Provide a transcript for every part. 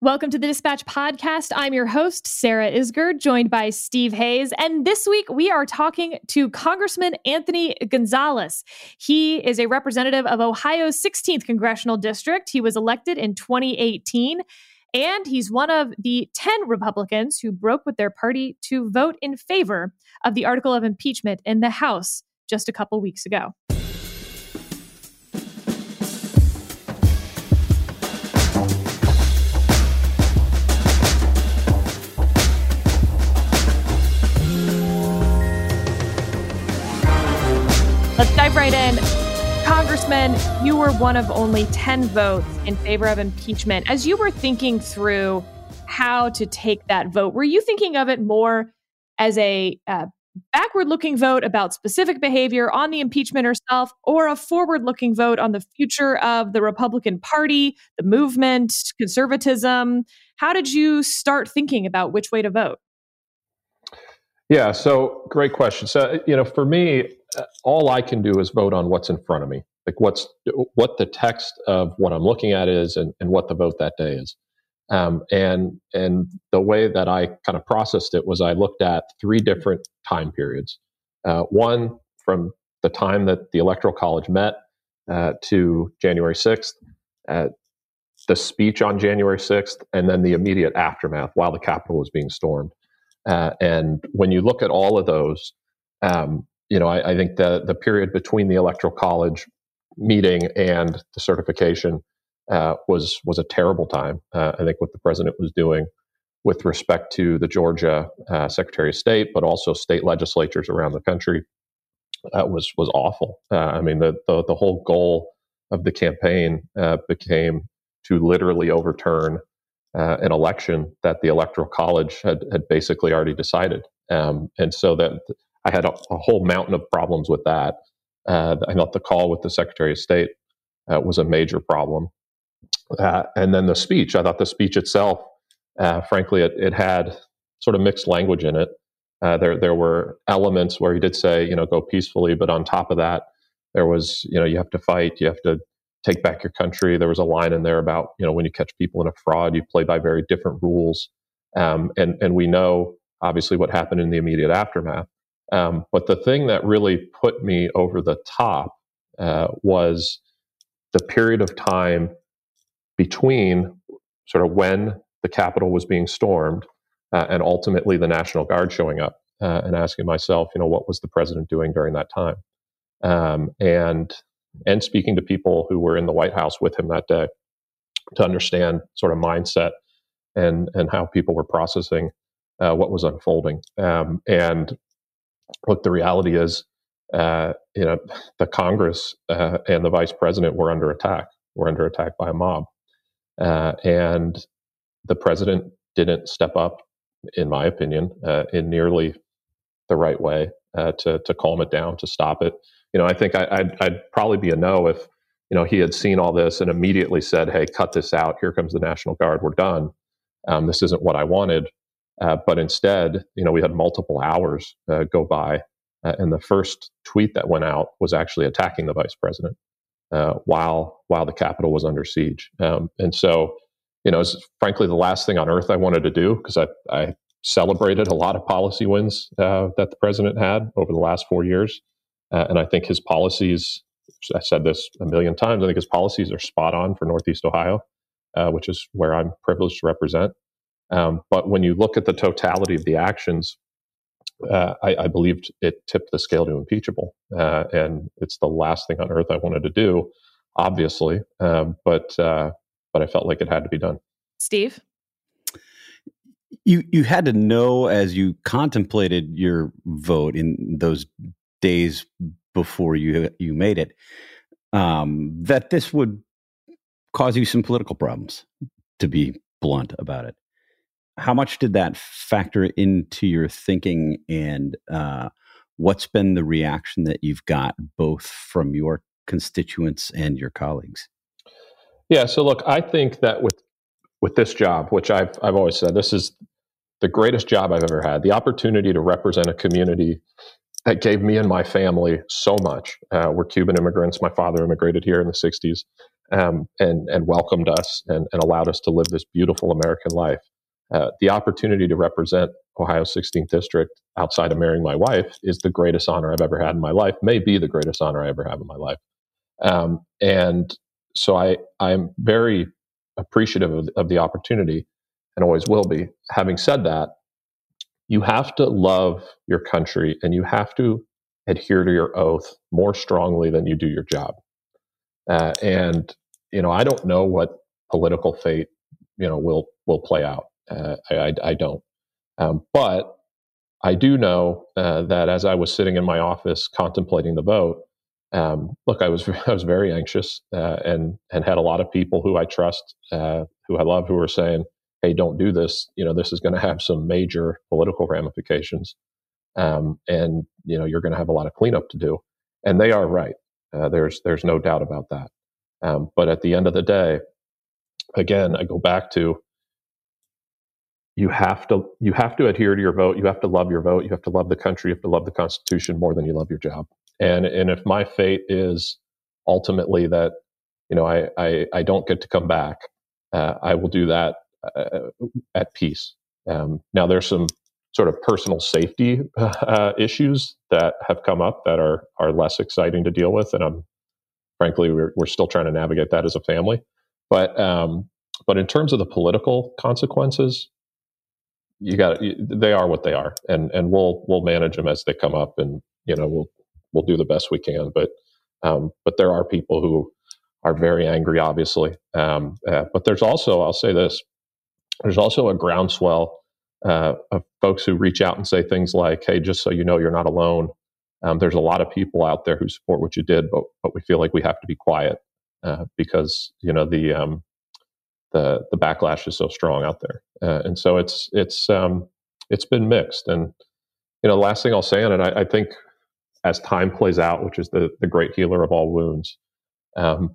Welcome to the Dispatch Podcast. I'm your host, Sarah Isgur, joined by Steve Hayes. And this week we are talking to Congressman Anthony Gonzalez. He is a representative of Ohio's 16th congressional district. He was elected in 2018. And he's one of the 10 Republicans who broke with their party to vote in favor of the article of impeachment in the House just a couple weeks ago. In. Congressman, you were one of only 10 votes in favor of impeachment. As you were thinking through how to take that vote, were you thinking of it more as a uh, backward looking vote about specific behavior on the impeachment herself, or a forward looking vote on the future of the Republican Party, the movement, conservatism? How did you start thinking about which way to vote? Yeah, so great question. So, you know, for me, all I can do is vote on what's in front of me, like what's what the text of what I'm looking at is, and, and what the vote that day is. Um, and and the way that I kind of processed it was I looked at three different time periods. Uh, one from the time that the Electoral College met uh, to January 6th, uh, the speech on January 6th, and then the immediate aftermath while the Capitol was being stormed. Uh, and when you look at all of those, um, you know, I, I, think the the period between the electoral college meeting and the certification uh, was was a terrible time. Uh, I think what the president was doing with respect to the Georgia uh, Secretary of State, but also state legislatures around the country, uh, was was awful. Uh, I mean, the, the, the whole goal of the campaign became to literally overturn uh, an election that the electoral college had, had basically already decided. Um, and so that I had a, a, whole mountain of problems with that. Uh, I thought the call with the Secretary of State uh, was a major problem. Uh, and then the speech, I thought the speech itself, uh, frankly, it, it, had sort of mixed language in it. Uh, there, there were elements where he did say, you know, go peacefully, but on top of that, there was, you know, you have to fight, you have to take back your country. There was a line in there about you know when you catch people in a fraud, you play by very different rules, um, and and we know obviously what happened in the immediate aftermath. Um, but the thing that really put me over the top uh, was the period of time between sort of when the Capitol was being stormed uh, and ultimately the National Guard showing up uh, and asking myself, you know, what was the president doing during that time? Um, and and speaking to people who were in the White House with him that day to understand sort of mindset and and how people were processing uh, what was unfolding. Um, and look, the reality is, uh, you know, the Congress uh, and the Vice President were under attack. Were under attack by a mob, uh, and the President didn't step up, in my opinion, uh, in nearly the right way uh, to to calm it down, to stop it you know, I think I, would I'd probably be a no if, you know, he had seen all this and immediately said, hey, cut this out. Here comes the National Guard. We're done. Um, this isn't what I wanted. Uh, but instead, you know, we had multiple hours uh, go by. Uh, and the first tweet that went out was actually attacking the vice president uh, while while the Capitol was under siege. Um, and so, you know, it's frankly the last thing on earth I wanted to do because I, I celebrated a lot of policy wins uh, that the president had over the last four years. And I think his policies, I said this a million times, I think his policies are spot on for Northeast Ohio, which is where I'm privileged to represent. Um, but when you look at the totality of the actions, uh, I, I, believed it tipped the scale to impeachable. Uh, and it's the last thing on earth I wanted to do, obviously. Um, but, uh, but I felt like it had to be done. Steve? You you had to know as you contemplated your vote in those days before you you made it um, that this would cause you some political problems to be blunt about it how much did that factor into your thinking and uh, what's been the reaction that you've got both from your constituents and your colleagues yeah so look i think that with with this job which i've i've always said this is the greatest job i've ever had the opportunity to represent a community that gave me and my family so much. Uh, we're Cuban immigrants. My father immigrated here in the 60s. um, and and welcomed us and, and allowed us to live this beautiful American life. Uh, the opportunity to represent Ohio 16th District outside of marrying my wife is the greatest honor I've ever had in my life. May be the greatest honor I ever have in my life. Um, and so I I'm very appreciative of, of the opportunity and always will be. Having said that, you have to love your country and you have to adhere to your oath more strongly than you do your job. Uh, and you know, I don't know what political fate you know will will play out. Uh, I, I, don't, um, but I do know uh, that as I was sitting in my office contemplating the vote, um, look, I was I was very anxious uh, and and had a lot of people who I trust, uh, who I love, who were saying, "Hey, don't do this. You know, this is going to have some major political ramifications, um, and you know, you're going to have a lot of cleanup to do." And they are right. Uh, there's there's no doubt about that. Um, but at the end of the day, again, I go back to you have to you have to adhere to your vote. You have to love your vote. You have to love the country. You have to love the Constitution more than you love your job. And and if my fate is ultimately that you know I I, I don't get to come back, uh, I will do that uh, at peace. Um, now there's some sort of personal safety uh, issues that have come up that are are less exciting to deal with, and I'm frankly we're we're still trying to navigate that as a family. But um, but in terms of the political consequences, you got they are what they are, and and we'll we'll manage them as they come up, and you know we'll we'll do the best we can. But um, but there are people who are very angry, obviously. Um, uh, but there's also, I'll say this, there's also a groundswell uh, of folks who reach out and say things like, "Hey, just so you know, you're not alone. Um, there's a lot of people out there who support what you did, but but we feel like we have to be quiet uh, because you know the um, the the backlash is so strong out there, uh, and so it's it's um, it's been mixed. And you know, the last thing I'll say on it, I, I think as time plays out, which is the, the great healer of all wounds, um,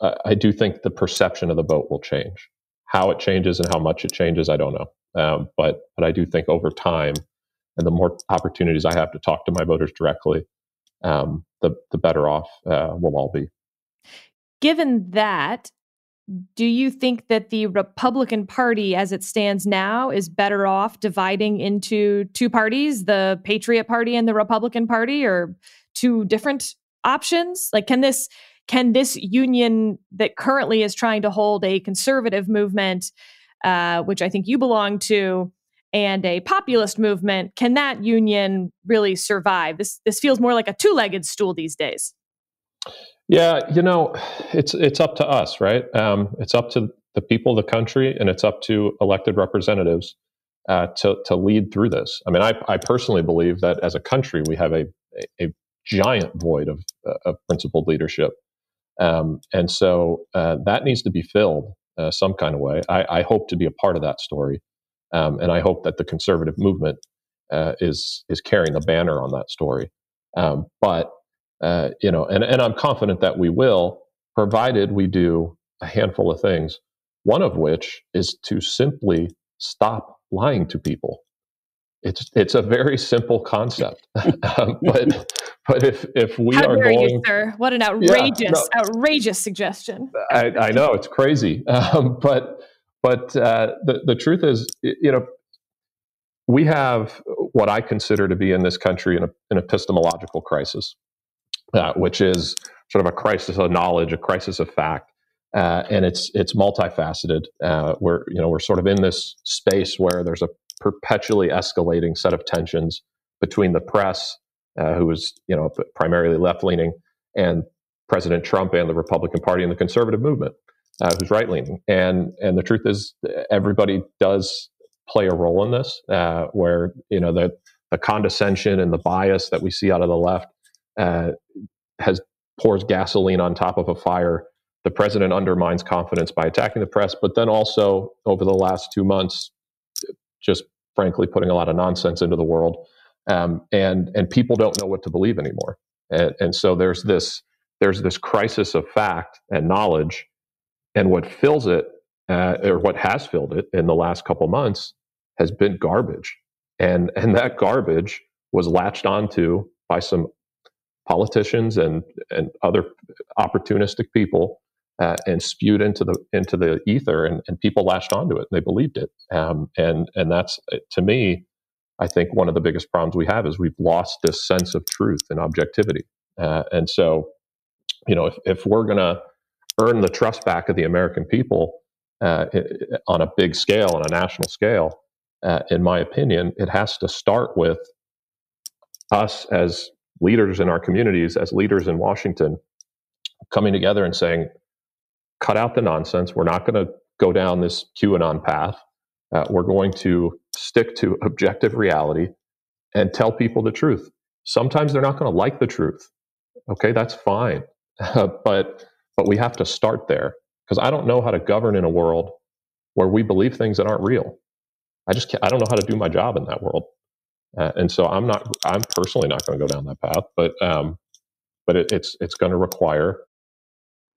I, I, do think the perception of the vote will change. How it changes and how much it changes, I don't know. Um, but but I do think over time, and the more opportunities I have to talk to my voters directly, um, the the better off uh, we'll all be. Given that, do you think that the Republican Party, as it stands now, is better off dividing into two parties, the Patriot Party and the Republican Party, or two different options? Like, can this can this union that currently is trying to hold a conservative movement, uh, which I think you belong to, and a populist movement, can that union really survive? This this feels more like a two legged stool these days. Yeah, you know, it's it's up to us, right? Um, it's up to the people of the country, and it's up to elected representatives uh, to to lead through this. I mean, I, I personally believe that as a country, we have a a, giant void of uh, of principled leadership, um, and so uh, that needs to be filled uh, some kind of way. I, I, hope to be a part of that story, um, and I hope that the conservative movement uh, is is carrying the banner on that story. Um, but uh, you know, and, and I'm confident that we will, provided we do a handful of things. One of which is to simply stop lying to people. It's it's a very simple concept, um, but but if if we How are dare going, you, sir? What an outrageous yeah, no, outrageous suggestion. I, I, know it's crazy, um, but but uh, the the truth is, you know, we have what I consider to be in this country an, an epistemological crisis uh, which is sort of a crisis of knowledge, a crisis of fact. Uh, and it's it's multifaceted. Uh, we're you know we're sort of in this space where there's a perpetually escalating set of tensions between the press, uh, who is you know primarily left leaning, and President Trump and the Republican Party and the conservative movement, uh, who's right leaning. And and the truth is, everybody does play a role in this, uh, where you know the the condescension and the bias that we see out of the left uh, has pours gasoline on top of a fire. The president undermines confidence by attacking the press, but then also over the last two months, just frankly putting a lot of nonsense into the world, um, and and people don't know what to believe anymore. And, and so there's this there's this crisis of fact and knowledge, and what fills it, uh, or what has filled it in the last couple months, has been garbage, and and that garbage was latched onto by some politicians and and other opportunistic people uh, and spewed into the into the ether, and, and people latched onto it and they believed it. Um, and and that's to me, I think one of the biggest problems we have is we've lost this sense of truth and objectivity. Uh, and so, you know, if, if we're to earn the trust back of the American people uh, on a big scale, on a national scale, uh, in my opinion, it has to start with us as leaders in our communities, as leaders in Washington, coming together and saying, cut out the nonsense. We're not going to go down this QAnon path. Uh, we're going to stick to objective reality and tell people the truth. Sometimes they're not going to like the truth. Okay, that's fine. but but we have to start there because I don't know how to govern in a world where we believe things that aren't real. I just I don't know how to do my job in that world. Uh, and so I'm not I'm personally not going to go down that path, but um, but it, it's it's going to require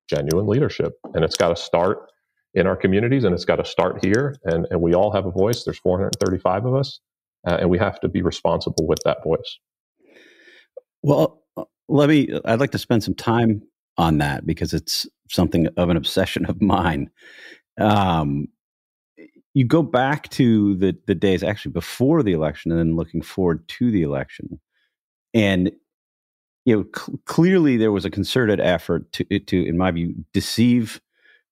genuine leadership, and it's got to start in our communities, and it's got to start here. And and we all have a voice. There's 435 of us, uh, and we have to be responsible with that voice. Well, uh, let me. I'd like to spend some time on that because it's something of an obsession of mine. Um, you go back to the the days actually before the election and then looking forward to the election, and you know cl- clearly there was a concerted effort to to, in my view, deceive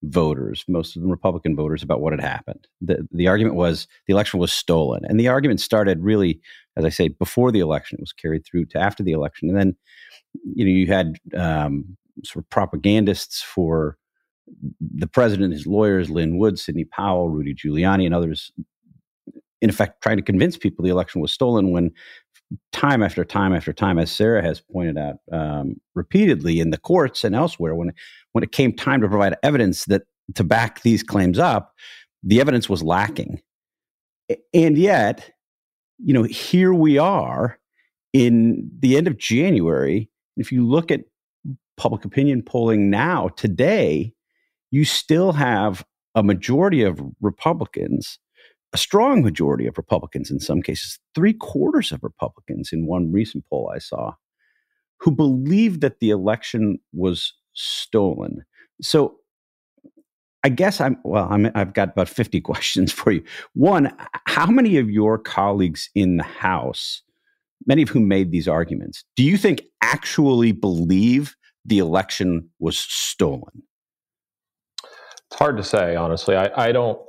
voters, most of them Republican voters, about what had happened. The the argument was the election was stolen, and the argument started really, as I say, before the election. It was carried through to after the election, and then you know you had um, sort of propagandists for the president, his lawyers, Lin Wood, Sidney Powell, Rudy Giuliani, and others, in effect, trying to convince people the election was stolen when time after time after time, as Sarah has pointed out um, repeatedly in the courts and elsewhere, when when it came time to provide evidence that to back these claims up, the evidence was lacking. And yet, you know, here we are in the end of January. If you look at public opinion polling now, today, you still have a majority of Republicans, a strong majority of Republicans in some cases, three quarters of Republicans in one recent poll I saw, who believe that the election was stolen. So I guess I'm well. I'm, I've got about fifty questions for you. One, how many of your colleagues in the House, many of whom made these arguments, do you think actually believe the election was stolen? It's hard to say, honestly. I, I don't,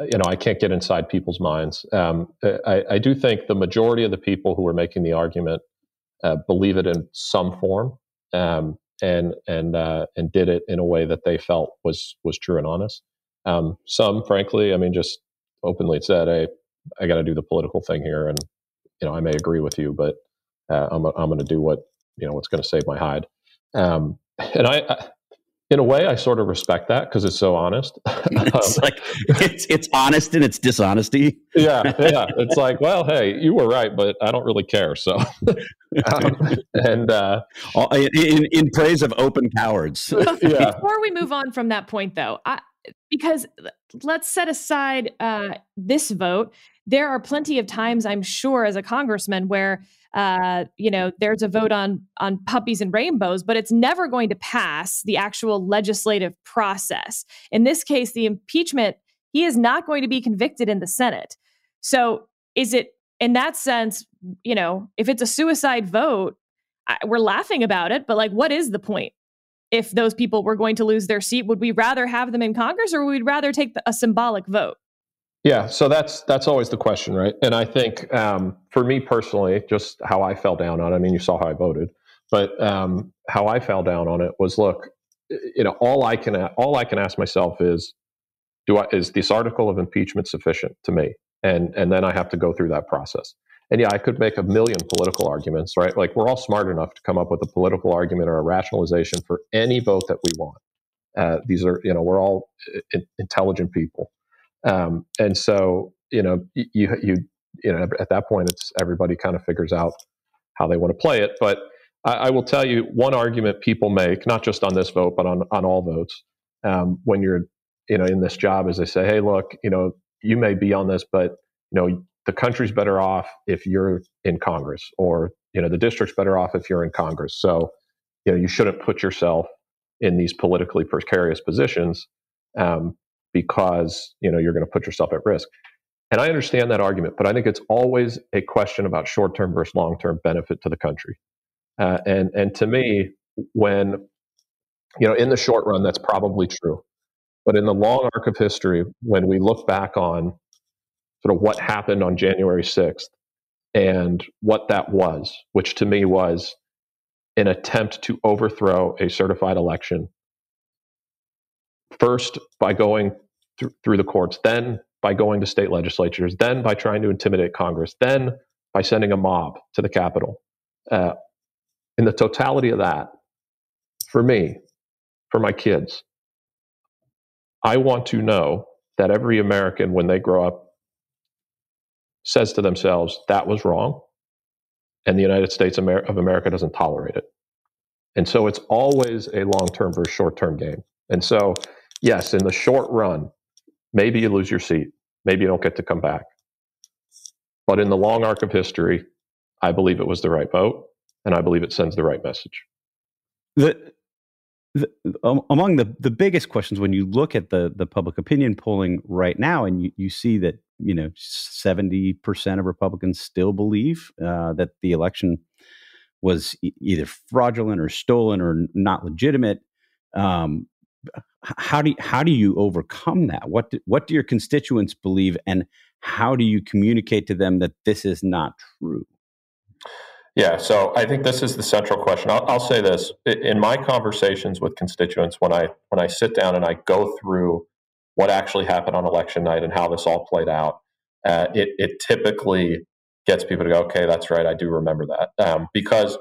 you know, I can't get inside people's minds. Um, I, I, do think the majority of the people who are making the argument uh, believe it in some form, um, and and uh, and did it in a way that they felt was was true and honest. Um, some, frankly, I mean, just openly said, "Hey, I got to do the political thing here," and you know, I may agree with you, but uh, I'm I'm going to do what you know what's going to save my hide. Um, and I, I, in a way, I sort of respect that because it's so honest. it's um, like it's it's honest in its dishonesty. yeah, yeah. It's like, well, hey, you were right, but I don't really care. So, um, and uh, in in praise of open cowards. yeah. Before we move on from that point, though, I, because let's set aside uh, this vote. There are plenty of times, I'm sure, as a congressman, where uh, you know, there's a vote on on puppies and rainbows, but it's never going to pass the actual legislative process. In this case, the impeachment, he is not going to be convicted in the Senate. So, is it in that sense, you know, if it's a suicide vote, I, we're laughing about it, but like, what is the point? If those people were going to lose their seat, would we rather have them in Congress or would we rather take the, a symbolic vote? Yeah, so that's that's always the question, right? And I think um, for me personally, just how I fell down on. it, I mean, you saw how I voted, but um, how I fell down on it was, look, you know, all I can all I can ask myself is, do I is this article of impeachment sufficient to me? And and then I have to go through that process. And yeah, I could make a million political arguments, right? Like we're all smart enough to come up with a political argument or a rationalization for any vote that we want. Uh, these are, you know, we're all intelligent people. Um, and so, you know, you, you, you know, at that point, it's everybody kind of figures out how they want to play it. But I, I, will tell you one argument people make, not just on this vote, but on, on all votes, um, when you're, you know, in this job is they say, Hey, look, you know, you may be on this, but, you know, the country's better off if you're in Congress or, you know, the district's better off if you're in Congress. So, you know, you shouldn't put yourself in these politically precarious positions um, because you know you're going to put yourself at risk. And I understand that argument, but I think it's always a question about short-term versus long-term benefit to the country. Uh, and and to me, when you know in the short run, that's probably true, but in the long arc of history, when we look back on sort of what happened on January 6th and what that was, which to me was an attempt to overthrow a certified election, first by going th- through the courts, then by going to state legislatures, then by trying to intimidate Congress, then by sending a mob to the Capitol. Uh, in the totality of that, for me, for my kids, I want to know that every American, when they grow up, says to themselves, that was wrong. And the United States of America doesn't tolerate it. And so it's always a long term versus short term game. And so, yes, in the short run, maybe you lose your seat. Maybe you don't get to come back. But in the long arc of history, I believe it was the right vote, and I believe it sends the right message. The, the, um, among the, the biggest questions when you look at the, the public opinion polling right now, and you, you see that you know, 70% of Republicans still believe uh, that the election was e- either fraudulent or stolen or not legitimate. Um, how do you, how do you overcome that? What do, what do your constituents believe, and how do you communicate to them that this is not true? Yeah, so I think this is the central question. I'll, I'll say this in my conversations with constituents when I when I sit down and I go through what actually happened on election night and how this all played out, uh, it, it typically gets people to go, okay, that's right, I do remember that. Um, because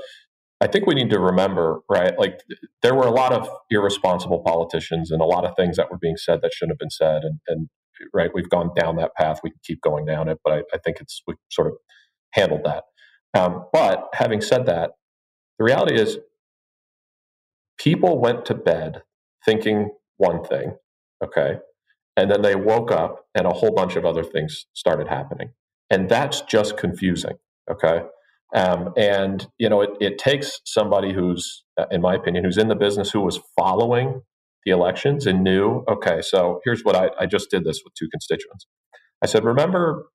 I think we need to remember, right, like there were a lot of irresponsible politicians and a lot of things that were being said that shouldn't have been said. And, and right, we've gone down that path. We can keep going down it, but I, I think it's, we sort of handled that. Um, but having said that, the reality is people went to bed thinking one thing, okay, and then they woke up and a whole bunch of other things started happening. And that's just confusing. Okay. Um, and, you know, it, it takes somebody who's, uh, in my opinion, who's in the business who was following the elections and knew, okay, so here's what I, I just did this with two constituents. I said, remember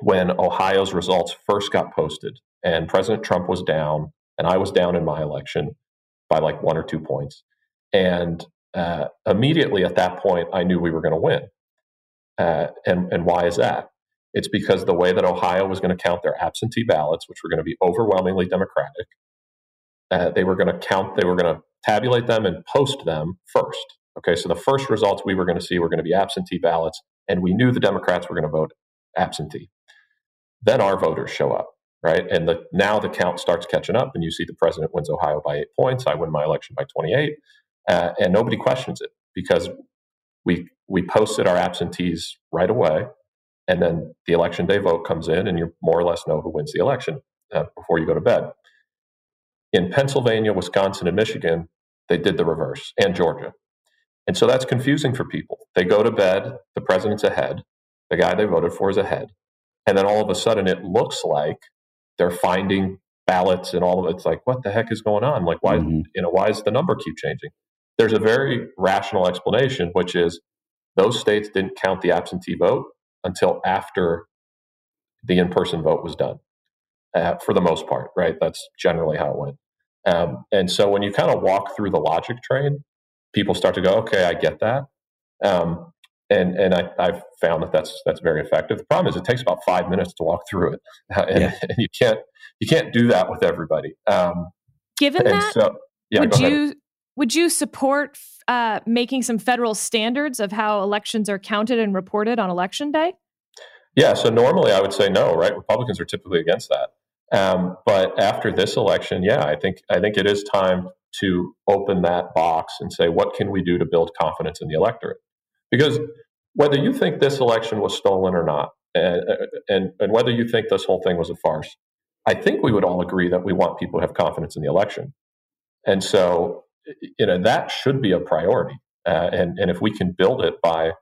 when Ohio's results first got posted and President Trump was down and I was down in my election by like one or two points. And uh, immediately at that point, I knew we were going to win. Uh, and, and why is that? It's because the way that Ohio was going to count their absentee ballots, which were going to be overwhelmingly Democratic, uh, they were going to count, they were going to tabulate them and post them first. Okay, so the first results we were going to see were going to be absentee ballots, and we knew the Democrats were going to vote absentee. Then our voters show up, right? And the, now the count starts catching up, and you see the president wins Ohio by eight points. I win my election by 28 uh, and nobody questions it because we we posted our absentees right away, and then the election day vote comes in, and you more or less know who wins the election uh, before you go to bed. In Pennsylvania, Wisconsin, and Michigan, they did the reverse, and Georgia, and so that's confusing for people. They go to bed, the president's ahead, the guy they voted for is ahead, and then all of a sudden it looks like they're finding ballots and all of it. It's like, what the heck is going on? Like, why, mm-hmm. you know, why does the number keep changing? There's a very rational explanation, which is those states didn't count the absentee vote until after the in person vote was done, uh, for the most part, right? That's generally how it went. Um, and so when you kind of walk through the logic train, people start to go, okay, I get that. Um, and and I, have found that that's that's very effective. The problem is it takes about five minutes to walk through it, and, yeah. and you can't you can't do that with everybody. Um, Given that, so, yeah, would you would you support uh, making some federal standards of how elections are counted and reported on election day? Yeah, so normally I would say no, right? Republicans are typically against that. Um, but after this election, yeah, I think I think it is time to open that box and say, what can we do to build confidence in the electorate? Because whether you think this election was stolen or not, and, and, and whether you think this whole thing was a farce, I think we would all agree that we want people to have confidence in the election. And so you know that should be a priority. Uh, and and if we can build it by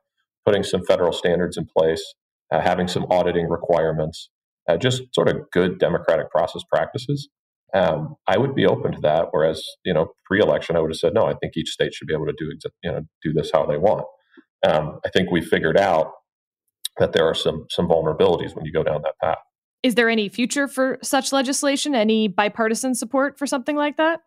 putting some federal standards in place, uh, having some auditing requirements, uh, just sort of good democratic process practices, um, I would be open to that. Whereas, you know, pre-election, I would have said no. I think each state should be able to do you know do this how they want. Um, I think we figured out that there are some some vulnerabilities when you go down that path. Is there any future for such legislation? Any bipartisan support for something like that?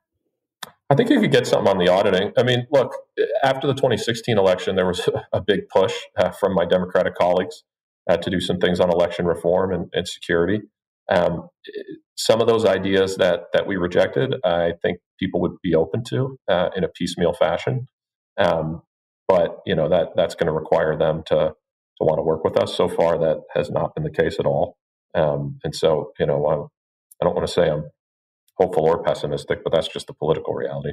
I think you could get something on the auditing. I mean, look, after the 2016 election, there was a big push uh, from my Democratic colleagues uh, to do some things on election reform and, and security. Um, some of those ideas that that we rejected, I think people would be open to uh, in a piecemeal fashion. Um, but you know that that's going to require them to to want to work with us. So far, that has not been the case at all. Um, and so, you know, I'm, I don't want to say I'm hopeful or pessimistic, but that's just the political reality.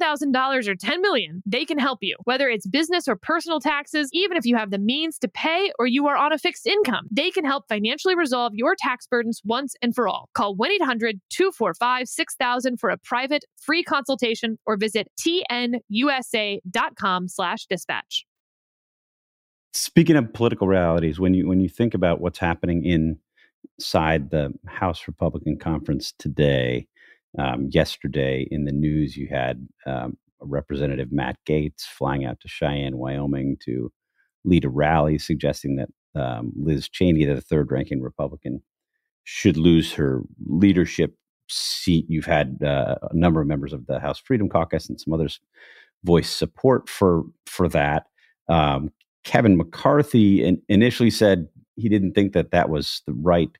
10000 $1,000 or 10 million, they can help you. Whether it's business or personal taxes, even if you have the means to pay or you are on a fixed income, they can help financially resolve your tax burdens once and for all. Call 1-800-245-6000 for a private free consultation or visit tnusa.com slash dispatch. Speaking of political realities, when you when you think about what's happening inside the House Republican Conference today, um, yesterday in the news, you had um, Representative Matt Gaetz flying out to Cheyenne, Wyoming to lead a rally suggesting that um, Liz Cheney, the third ranking Republican, should lose her leadership seat. You've had uh, a number of members of the House Freedom Caucus and some others voice support for for that. Um, Kevin McCarthy in, initially said he didn't think that that was the right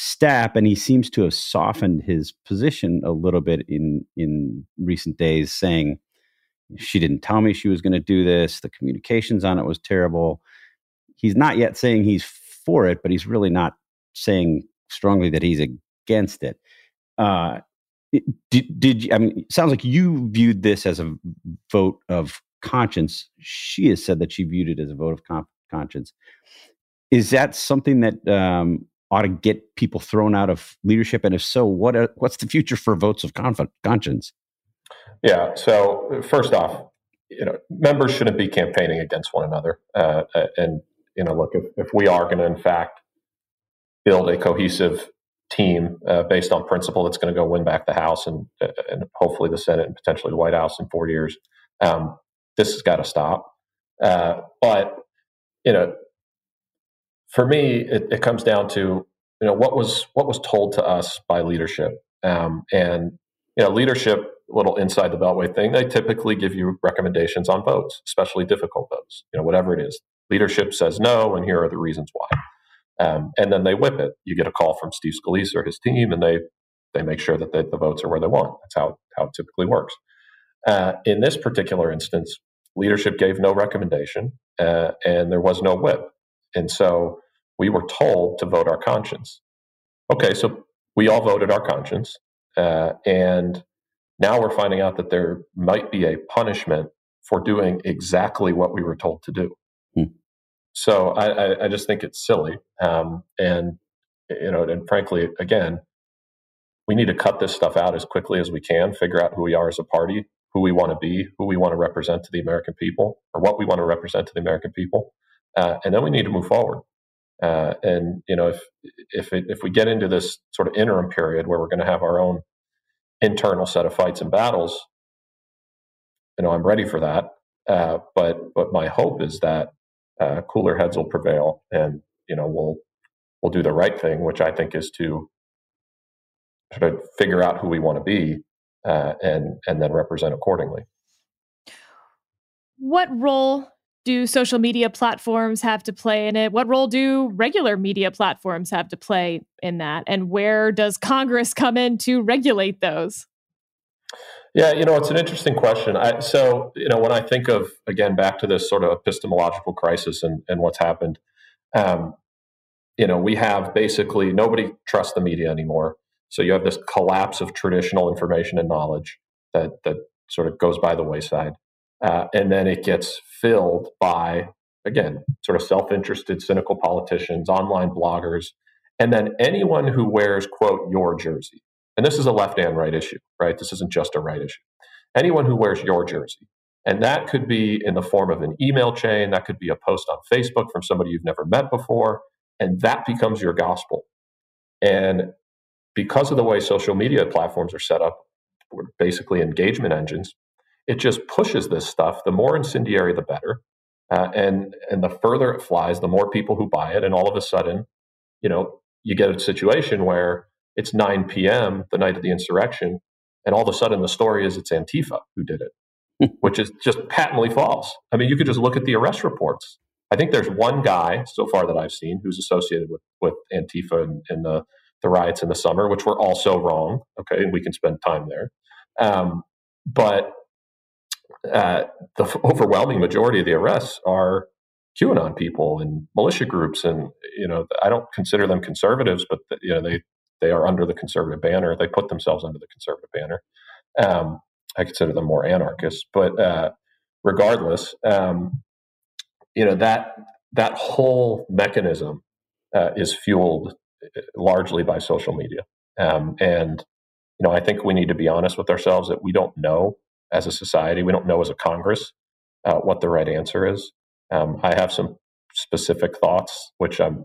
step, and he seems to have softened his position a little bit in in recent days, saying she didn't tell me she was going to do this. The communications on it was terrible. He's not yet saying he's for it, but he's really not saying strongly that he's against it. Uh, did, did you, I mean, sounds like you viewed this as a vote of conscience. She has said that she viewed it as a vote of con- conscience. Is that something that um, ought to get people thrown out of leadership? And if so, what are, what's the future for votes of conf- conscience? Yeah. So first off, you know, members shouldn't be campaigning against one another. Uh, uh and you know, look, if, if we are going to in fact build a cohesive team uh, based on principle that's going to go win back the House and uh, and hopefully the Senate and potentially the White House in four years, um, this has got to stop. Uh, but you know, for me, it, it, comes down to you know what was what was told to us by leadership, um, and you know leadership. Little inside the beltway thing. They typically give you recommendations on votes, especially difficult votes. You know, whatever it is. Leadership says no, and here are the reasons why. Um, and then they whip it. You get a call from Steve Scalise or his team, and they they make sure that the, the votes are where they want. That's how how it typically works. Uh, in this particular instance, leadership gave no recommendation, uh, and there was no whip. And so we were told to vote our conscience. Okay, so we all voted our conscience. Uh, and now we're finding out that there might be a punishment for doing exactly what we were told to do. Hmm. So I, I, I, just think it's silly. Um, and, you know, and frankly, again, we need to cut this stuff out as quickly as we can, figure out who we are as a party, who we want to be, who we want to represent to the American people, or what we want to represent to the American people. Uh, and then we need to move forward. Uh, and you know, if if it, if we get into this sort of interim period where we're going to have our own internal set of fights and battles, you know, I'm ready for that. Uh, but but my hope is that uh, cooler heads will prevail, and you know, we'll we'll do the right thing, which I think is to sort of figure out who we want to be, uh, and and then represent accordingly. What role do social media platforms have to play in it? What role do regular media platforms have to play in that? And where does Congress come in to regulate those? Yeah, you know, it's an interesting question. I, so, you know, when I think of, again, back to this sort of epistemological crisis and, and what's happened, um, you know, we have basically nobody trusts the media anymore. So you have this collapse of traditional information and knowledge that that sort of goes by the wayside, uh, and then it gets filled by again sort of self-interested, cynical politicians, online bloggers, and then anyone who wears quote your jersey. And this is a left and right issue, right? This isn't just a right issue. Anyone who wears your jersey. And that could be in the form of an email chain, that could be a post on Facebook from somebody you've never met before, and that becomes your gospel. And because of the way social media platforms are set up, we're basically engagement engines, it just pushes this stuff. The more incendiary, the better. Uh, and and the further it flies, the more people who buy it, and all of a sudden, you know, you get a situation where it's 9 p.m. the night of the insurrection, and all of a sudden the story is it's Antifa who did it, which is just patently false. I mean, you could just look at the arrest reports. I think there's one guy so far that I've seen who's associated with with Antifa and, and the the riots in the summer, which were also wrong. Okay, and we can spend time there, um, but uh, the overwhelming majority of the arrests are QAnon people and militia groups, and you know I don't consider them conservatives, but you know they they are under the conservative banner. They put themselves under the conservative banner. Um, I consider them more anarchists, but uh, regardless, um, you know that that whole mechanism uh, is fueled uh, largely by social media, um, and you know I think we need to be honest with ourselves that we don't know as a society, we don't know as a Congress uh, what the right answer is. Um, I have some specific thoughts, which I'm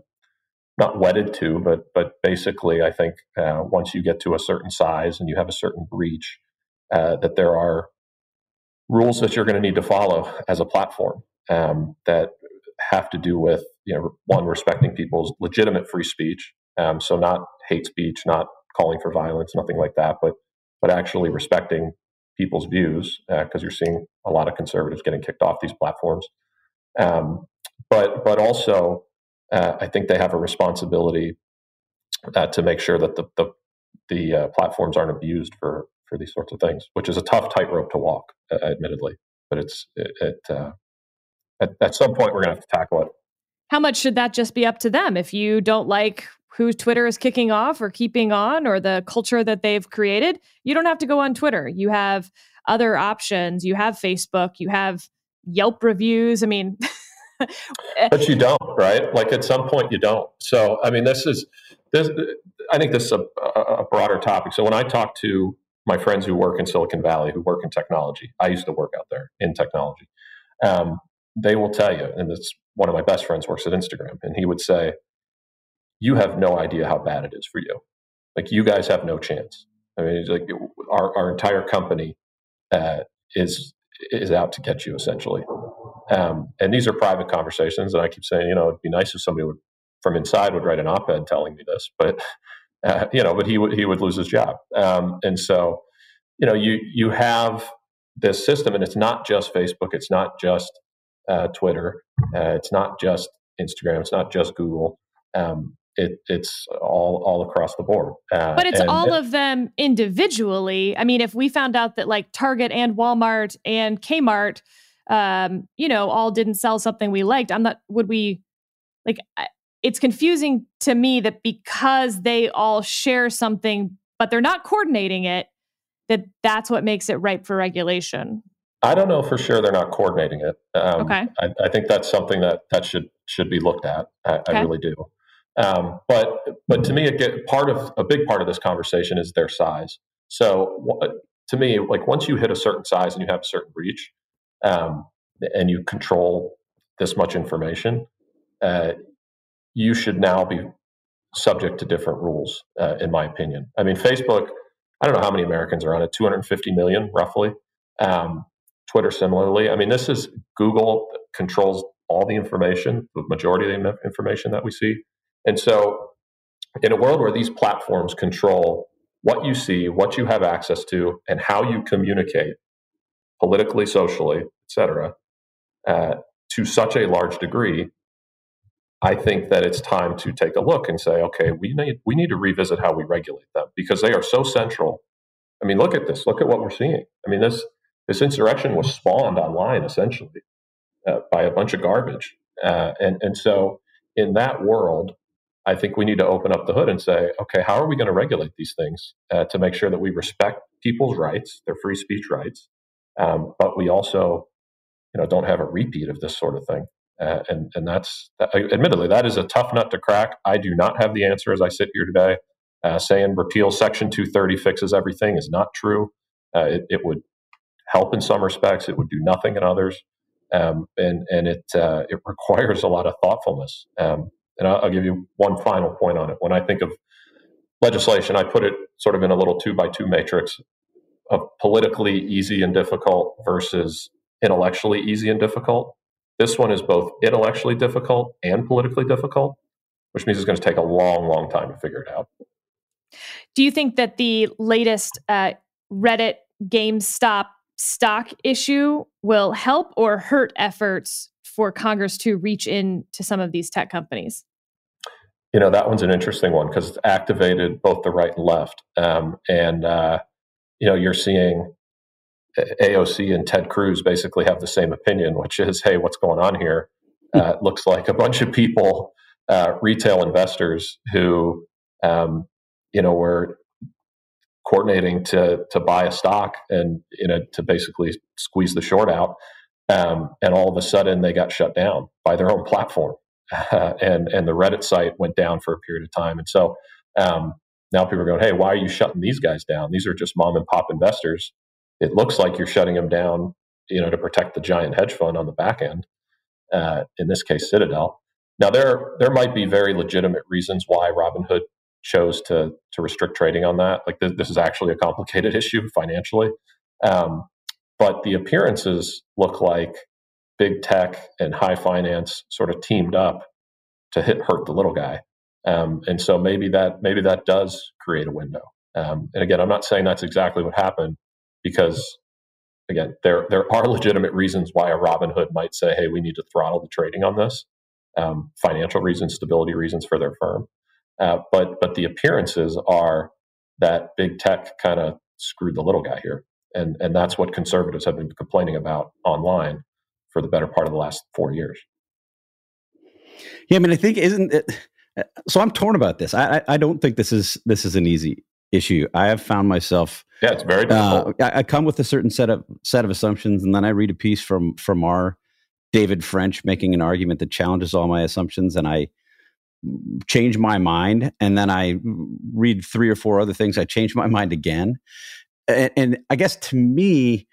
not wedded to, but but basically, I think uh, once you get to a certain size and you have a certain reach, uh, that there are rules that you're going to need to follow as a platform um, that have to do with you know one respecting people's legitimate free speech, um, so not hate speech, not calling for violence, nothing like that, but but actually respecting people's views because uh, you're seeing a lot of conservatives getting kicked off these platforms. Um, but but also uh, I think they have a responsibility uh, to make sure that the the, the uh, platforms aren't abused for for these sorts of things, which is a tough tightrope to walk, admittedly. But it's it, it uh, at, at some point we're going to have to tackle it. How much should that just be up to them? If you don't like who Twitter is kicking off or keeping on or the culture that they've created, you don't have to go on Twitter. You have other options. You have Facebook. You have Yelp reviews. I mean, but you don't, right? Like at some point you don't. So, I mean, this is this. I think this is a, a broader topic. So, when I talk to my friends who work in Silicon Valley, who work in technology, I used to work out there in technology. Um, they will tell you, and this one of my best friends works at Instagram, and he would say, "You have no idea how bad it is for you. Like you guys have no chance. I mean, like our our entire company uh, is is out to get you essentially." Um, and these are private conversations. And I keep saying, you know, it'd be nice if somebody would, from inside would write an op-ed telling me this, but uh, you know, but he would he would lose his job. Um, and so, you know, you you have this system, and it's not just Facebook, it's not just uh, Twitter, uh, it's not just Instagram, it's not just Google. Um, it, it's all all across the board. Uh, but it's and, all of them individually. I mean, if we found out that like Target and Walmart and Kmart um, you know, all didn't sell something we liked. I'm not, would we, like, it's confusing to me that because they all share something, but they're not coordinating it, that that's what makes it ripe for regulation. I don't know for sure they're not coordinating it. Um, okay. I, I, think that's something that that should should be looked at. I, okay. I really do. Um, but but to me, get part of a big part of this conversation is their size. So to me, like once you hit a certain size and you have a certain reach, um, and you control this much information, uh, you should now be subject to different rules, uh, in my opinion. I mean, Facebook, I don't know how many Americans are on it, 250 million roughly. Um, Twitter, similarly. I mean, this is Google controls all the information, the majority of the information that we see. And so, in a world where these platforms control what you see, what you have access to, and how you communicate politically, socially, etc., uh, to such a large degree, I think that it's time to take a look and say, okay, we need we need to revisit how we regulate them because they are so central. I mean, look at this. Look at what we're seeing. I mean, this this insurrection was spawned online essentially uh, by a bunch of garbage, uh, and and so in that world, I think we need to open up the hood and say, okay, how are we going to regulate these things uh, to make sure that we respect people's rights, their free speech rights, um, but we also, you know, don't have a repeat of this sort of thing. Uh, and and that's admittedly that is a tough nut to crack. I do not have the answer as I sit here today. Uh, saying repeal Section 230 fixes everything is not true. Uh, it, it, would help in some respects. It would do nothing in others, um, and and it uh, it requires a lot of thoughtfulness. Um, and I'll, give you one final point on it. When I think of legislation, I put it sort of in a little two by two matrix of politically easy and difficult versus intellectually easy and difficult. This one is both intellectually difficult and politically difficult, which means it's going to take a long, long time to figure it out. Do you think that the latest uh, Reddit GameStop stock issue will help or hurt efforts for Congress to reach into some of these tech companies? You know, that one's an interesting one because it's activated both the right and left. Um, and, uh, you know, you're seeing AOC and Ted Cruz basically have the same opinion, which is, hey, what's going on here? Hmm. Uh, it looks like a bunch of people, uh, retail investors who, um, you know, were coordinating to to buy a stock and you know to basically squeeze the short out, um, and all of a sudden they got shut down by their own platform, and and the Reddit site went down for a period of time, and so. Um, now people are going, hey, why are you shutting these guys down? These are just mom and pop investors it looks like you're shutting them down, you know, to protect the giant hedge fund on the back end. Uh, in this case, Citadel. Now there there might be very legitimate reasons why Robinhood chose to to restrict trading on that. Like this, this is actually a complicated issue financially, um, but the appearances look like big tech and high finance sort of teamed up to hit hurt the little guy. Um, and so maybe that maybe that does create a window. Um, and again, I'm not saying that's exactly what happened, because again, there there are legitimate reasons why a Robinhood might say, "Hey, we need to throttle the trading on this." Um, financial reasons, stability reasons for their firm, uh, but but the appearances are that big tech kind of screwed the little guy here, and and that's what conservatives have been complaining about online for the better part of the last four years. Yeah, I mean, I think isn't it? So I'm torn about this. I, I, I don't think this is this is an easy issue. I have found myself. Yeah, it's very difficult. Uh, I, I, come with a certain set of set of assumptions, and then I read a piece from from our David French making an argument that challenges all my assumptions, and I change my mind, and then I read three or four other things. I change my mind again, and, and I guess to me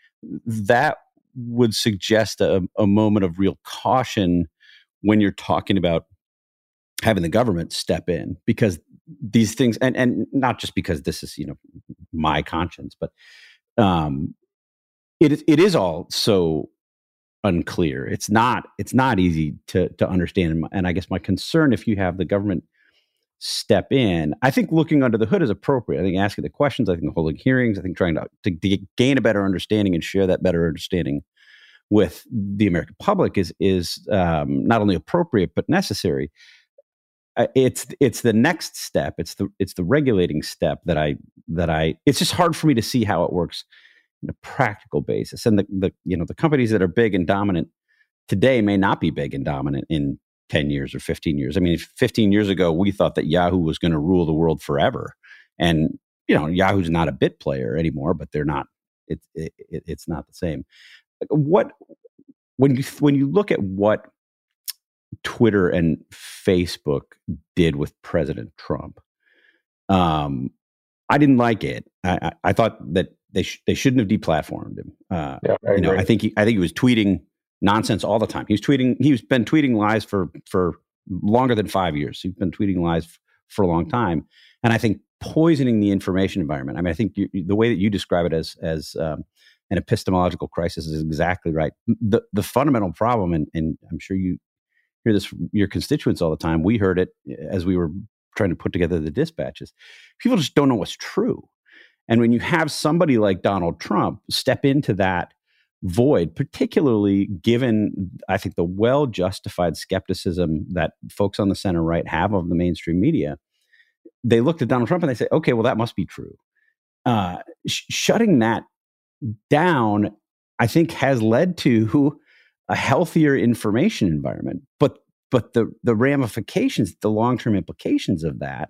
that would suggest a, a moment of real caution when you're talking about having the government step in because these things and and not just because this is you know my conscience but um it it is all so unclear. It's not it's not easy to to understand and i guess my concern if you have the government step in i think looking under the hood is appropriate. I think asking the questions i think holding hearings i think trying to, to, to gain a better understanding and share that better understanding with the american public is is um, not only appropriate but necessary. It's it's the next step. It's the it's the regulating step that i that i it's just hard for me to see how it works in a practical basis. And the, the you know the companies that are big and dominant today may not be big and dominant in 10 years or 15 years i mean 15 years ago we thought that yahoo was going to rule the world forever and you know yahoo's not a bit player anymore but they're not it, it, it's not the same what when you when you look at what Twitter and Facebook did with President Trump. Um, I didn't like it. I, I, I thought that they sh- they shouldn't have deplatformed him. Uh, yeah, I you know, I think he, I think he was tweeting nonsense all the time. He was tweeting. He's been tweeting lies for for longer than five years. He's been tweeting lies f- for a long time, and I think poisoning the information environment. I mean, I think you, the way that you describe it as as um, an epistemological crisis is exactly right. The the fundamental problem, and, and I'm sure you hear this from your constituents all the time. We heard it eh, as we were trying to put together the dispatches. People just don't know what's true. And when you have somebody like Donald Trump step into that void, particularly given, I think, the well justified skepticism that folks on the center right have of the mainstream media, they looked at Donald Trump and they say, okay, well, that must be true. Uh, sh- shutting that down, I think, has led to a healthier information environment. But but the the ramifications, the long term implications of that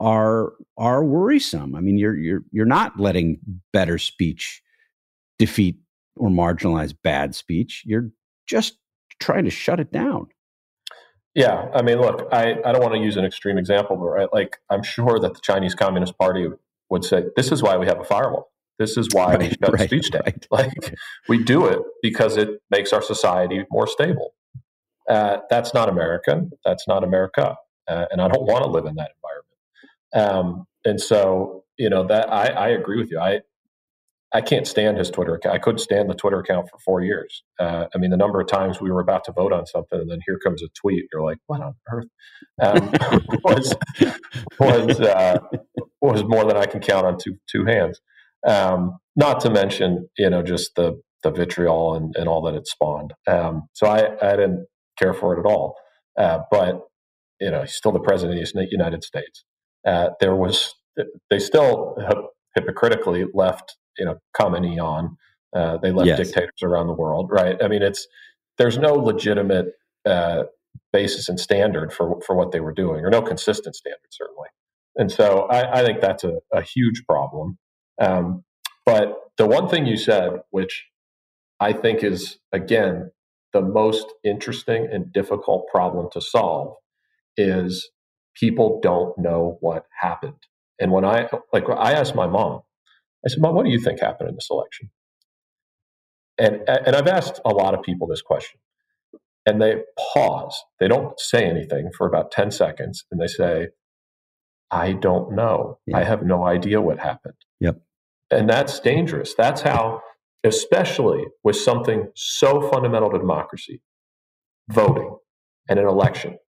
are are worrisome. I mean, you're you're you're not letting better speech defeat or marginalize bad speech. You're just trying to shut it down. Yeah, I mean, look, I, I don't want to use an extreme example, but right, like I'm sure that the Chinese Communist Party would say, "This is why we have a firewall. This is why right, we shut right, speech down. Right. Like we do it because it makes our society more stable." Uh, that's not American. That's not America, uh, and I don't want to live in that environment. Um, and so, you know, that I, I agree with you. I I can't stand his Twitter account. I couldn't stand the Twitter account for four years. Uh, I mean, the number of times we were about to vote on something, and then here comes a tweet. You're like, "What on earth?" Um, was was uh, was more than I can count on two two hands. Um, not to mention, you know, just the the vitriol and, and all that it spawned. Um, so I, I didn't care for it at all. Uh, but you know, he's still the president of the United States. Uh, there was they still hypocritically left you know Khamenei on. Uh, they left yes. dictators around the world, right? I mean, it's there's no legitimate uh, basis and standard for for what they were doing, or no consistent standard certainly. And so I, I think that's a, a huge problem. Um, but the one thing you said, which I think is again the most interesting and difficult problem to solve, is people don't know what happened. And when I like, I asked my mom, I said, Mom, what do you think happened in this election? And, and I've asked a lot of people this question, and they pause. They don't say anything for about 10 seconds, and they say, I don't know. Yeah. I have no idea what happened. Yep. And that's dangerous. That's how, especially with something so fundamental to democracy, voting and an election,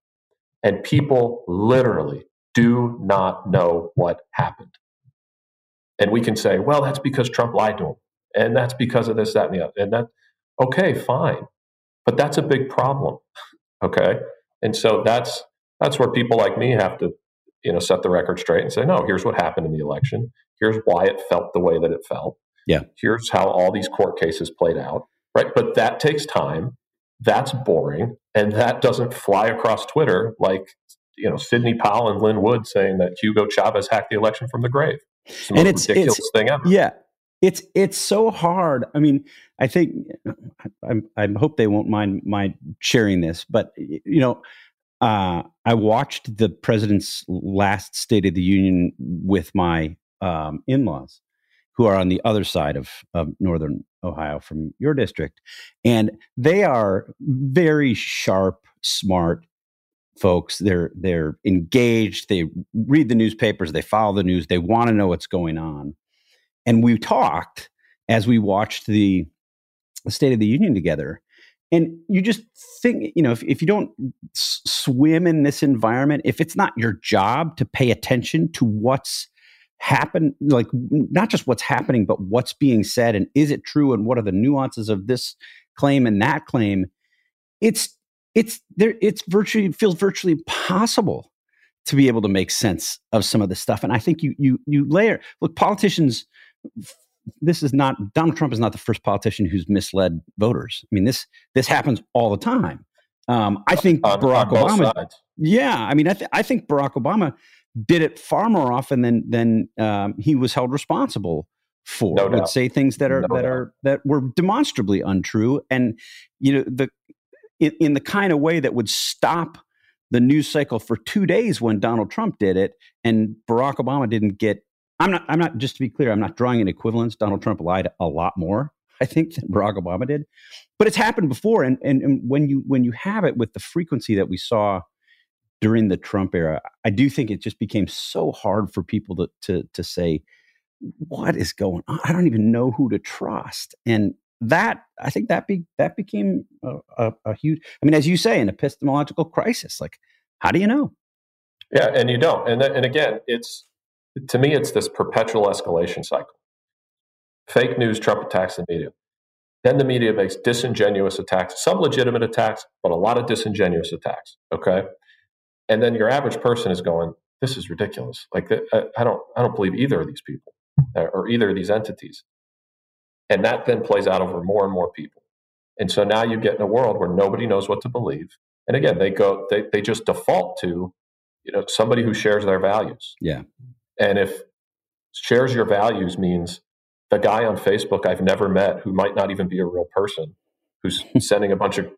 and people literally do not know what happened. And we can say, well, that's because Trump lied to him. And that's because of this, that, and the other. And that, okay, fine. But that's a big problem. okay. And so that's that's where people like me have to, you know, set the record straight and say, no, here's what happened in the election. Here's why it felt the way that it felt. Yeah. Here's how all these court cases played out. Right. But that takes time. That's boring. And that doesn't fly across Twitter like, you know, Sidney Powell and Lin Wood saying that Hugo Chavez hacked the election from the grave and it's ridiculous it's, thing ever. Yeah, it's it's so hard. I mean, I think I, I hope they won't mind my sharing this, but you know, uh, I watched the president's last State of the Union with my um, in-laws, who are on the other side of, of northern Ohio from your district, and they are very sharp, smart, folks. They're they're engaged. They read the newspapers. They follow the news. They want to know what's going on. And we talked as we watched the, State of the Union together. And you just think, you know, if, if you don't s- swim in this environment, if it's not your job to pay attention to what's happened, like not just what's happening, but what's being said, and is it true, and what are the nuances of this claim and that claim, it's it's there it's virtually it feels virtually impossible to be able to make sense of some of this stuff. And i think you you you layer look politicians this is not donald trump is not the first politician who's misled voters. I mean this this happens all the time. Um, i think on, barack on obama yeah i mean I, th- I think barack obama did it far more often than than um, he was held responsible for. No would say things that are no that doubt. are that were demonstrably untrue. And you know the in, in the kind of way that would stop the news cycle for two days when Donald Trump did it and Barack Obama didn't get. I'm not. I'm not. Just to be clear, I'm not drawing an equivalence. Donald Trump lied a lot more, I think, than Barack Obama did. But it's happened before, and and, and when you when you have it with the frequency that we saw during the Trump era, I do think it just became so hard for people to to to say what is going on. I don't even know who to trust, and that I think that be that became a, a, a, huge. I mean, as you say, an epistemological crisis. Like, how do you know? Yeah, and you don't. And and again, it's to me, it's this perpetual escalation cycle. Fake news, Trump attacks the media. Then the media makes disingenuous attacks, some legitimate attacks, but a lot of disingenuous attacks. Okay, and then your average person is going, "This is ridiculous. Like, I, uh, I don't, I don't believe either of these people uh, or either of these entities." And that then plays out over more and more people. And so now you get in a world where nobody knows what to believe. And again, they go they, they just default to, you know, somebody who shares their values. Yeah. And if shares your values means the guy on Facebook I've never met who might not even be a real person, who's sending a bunch of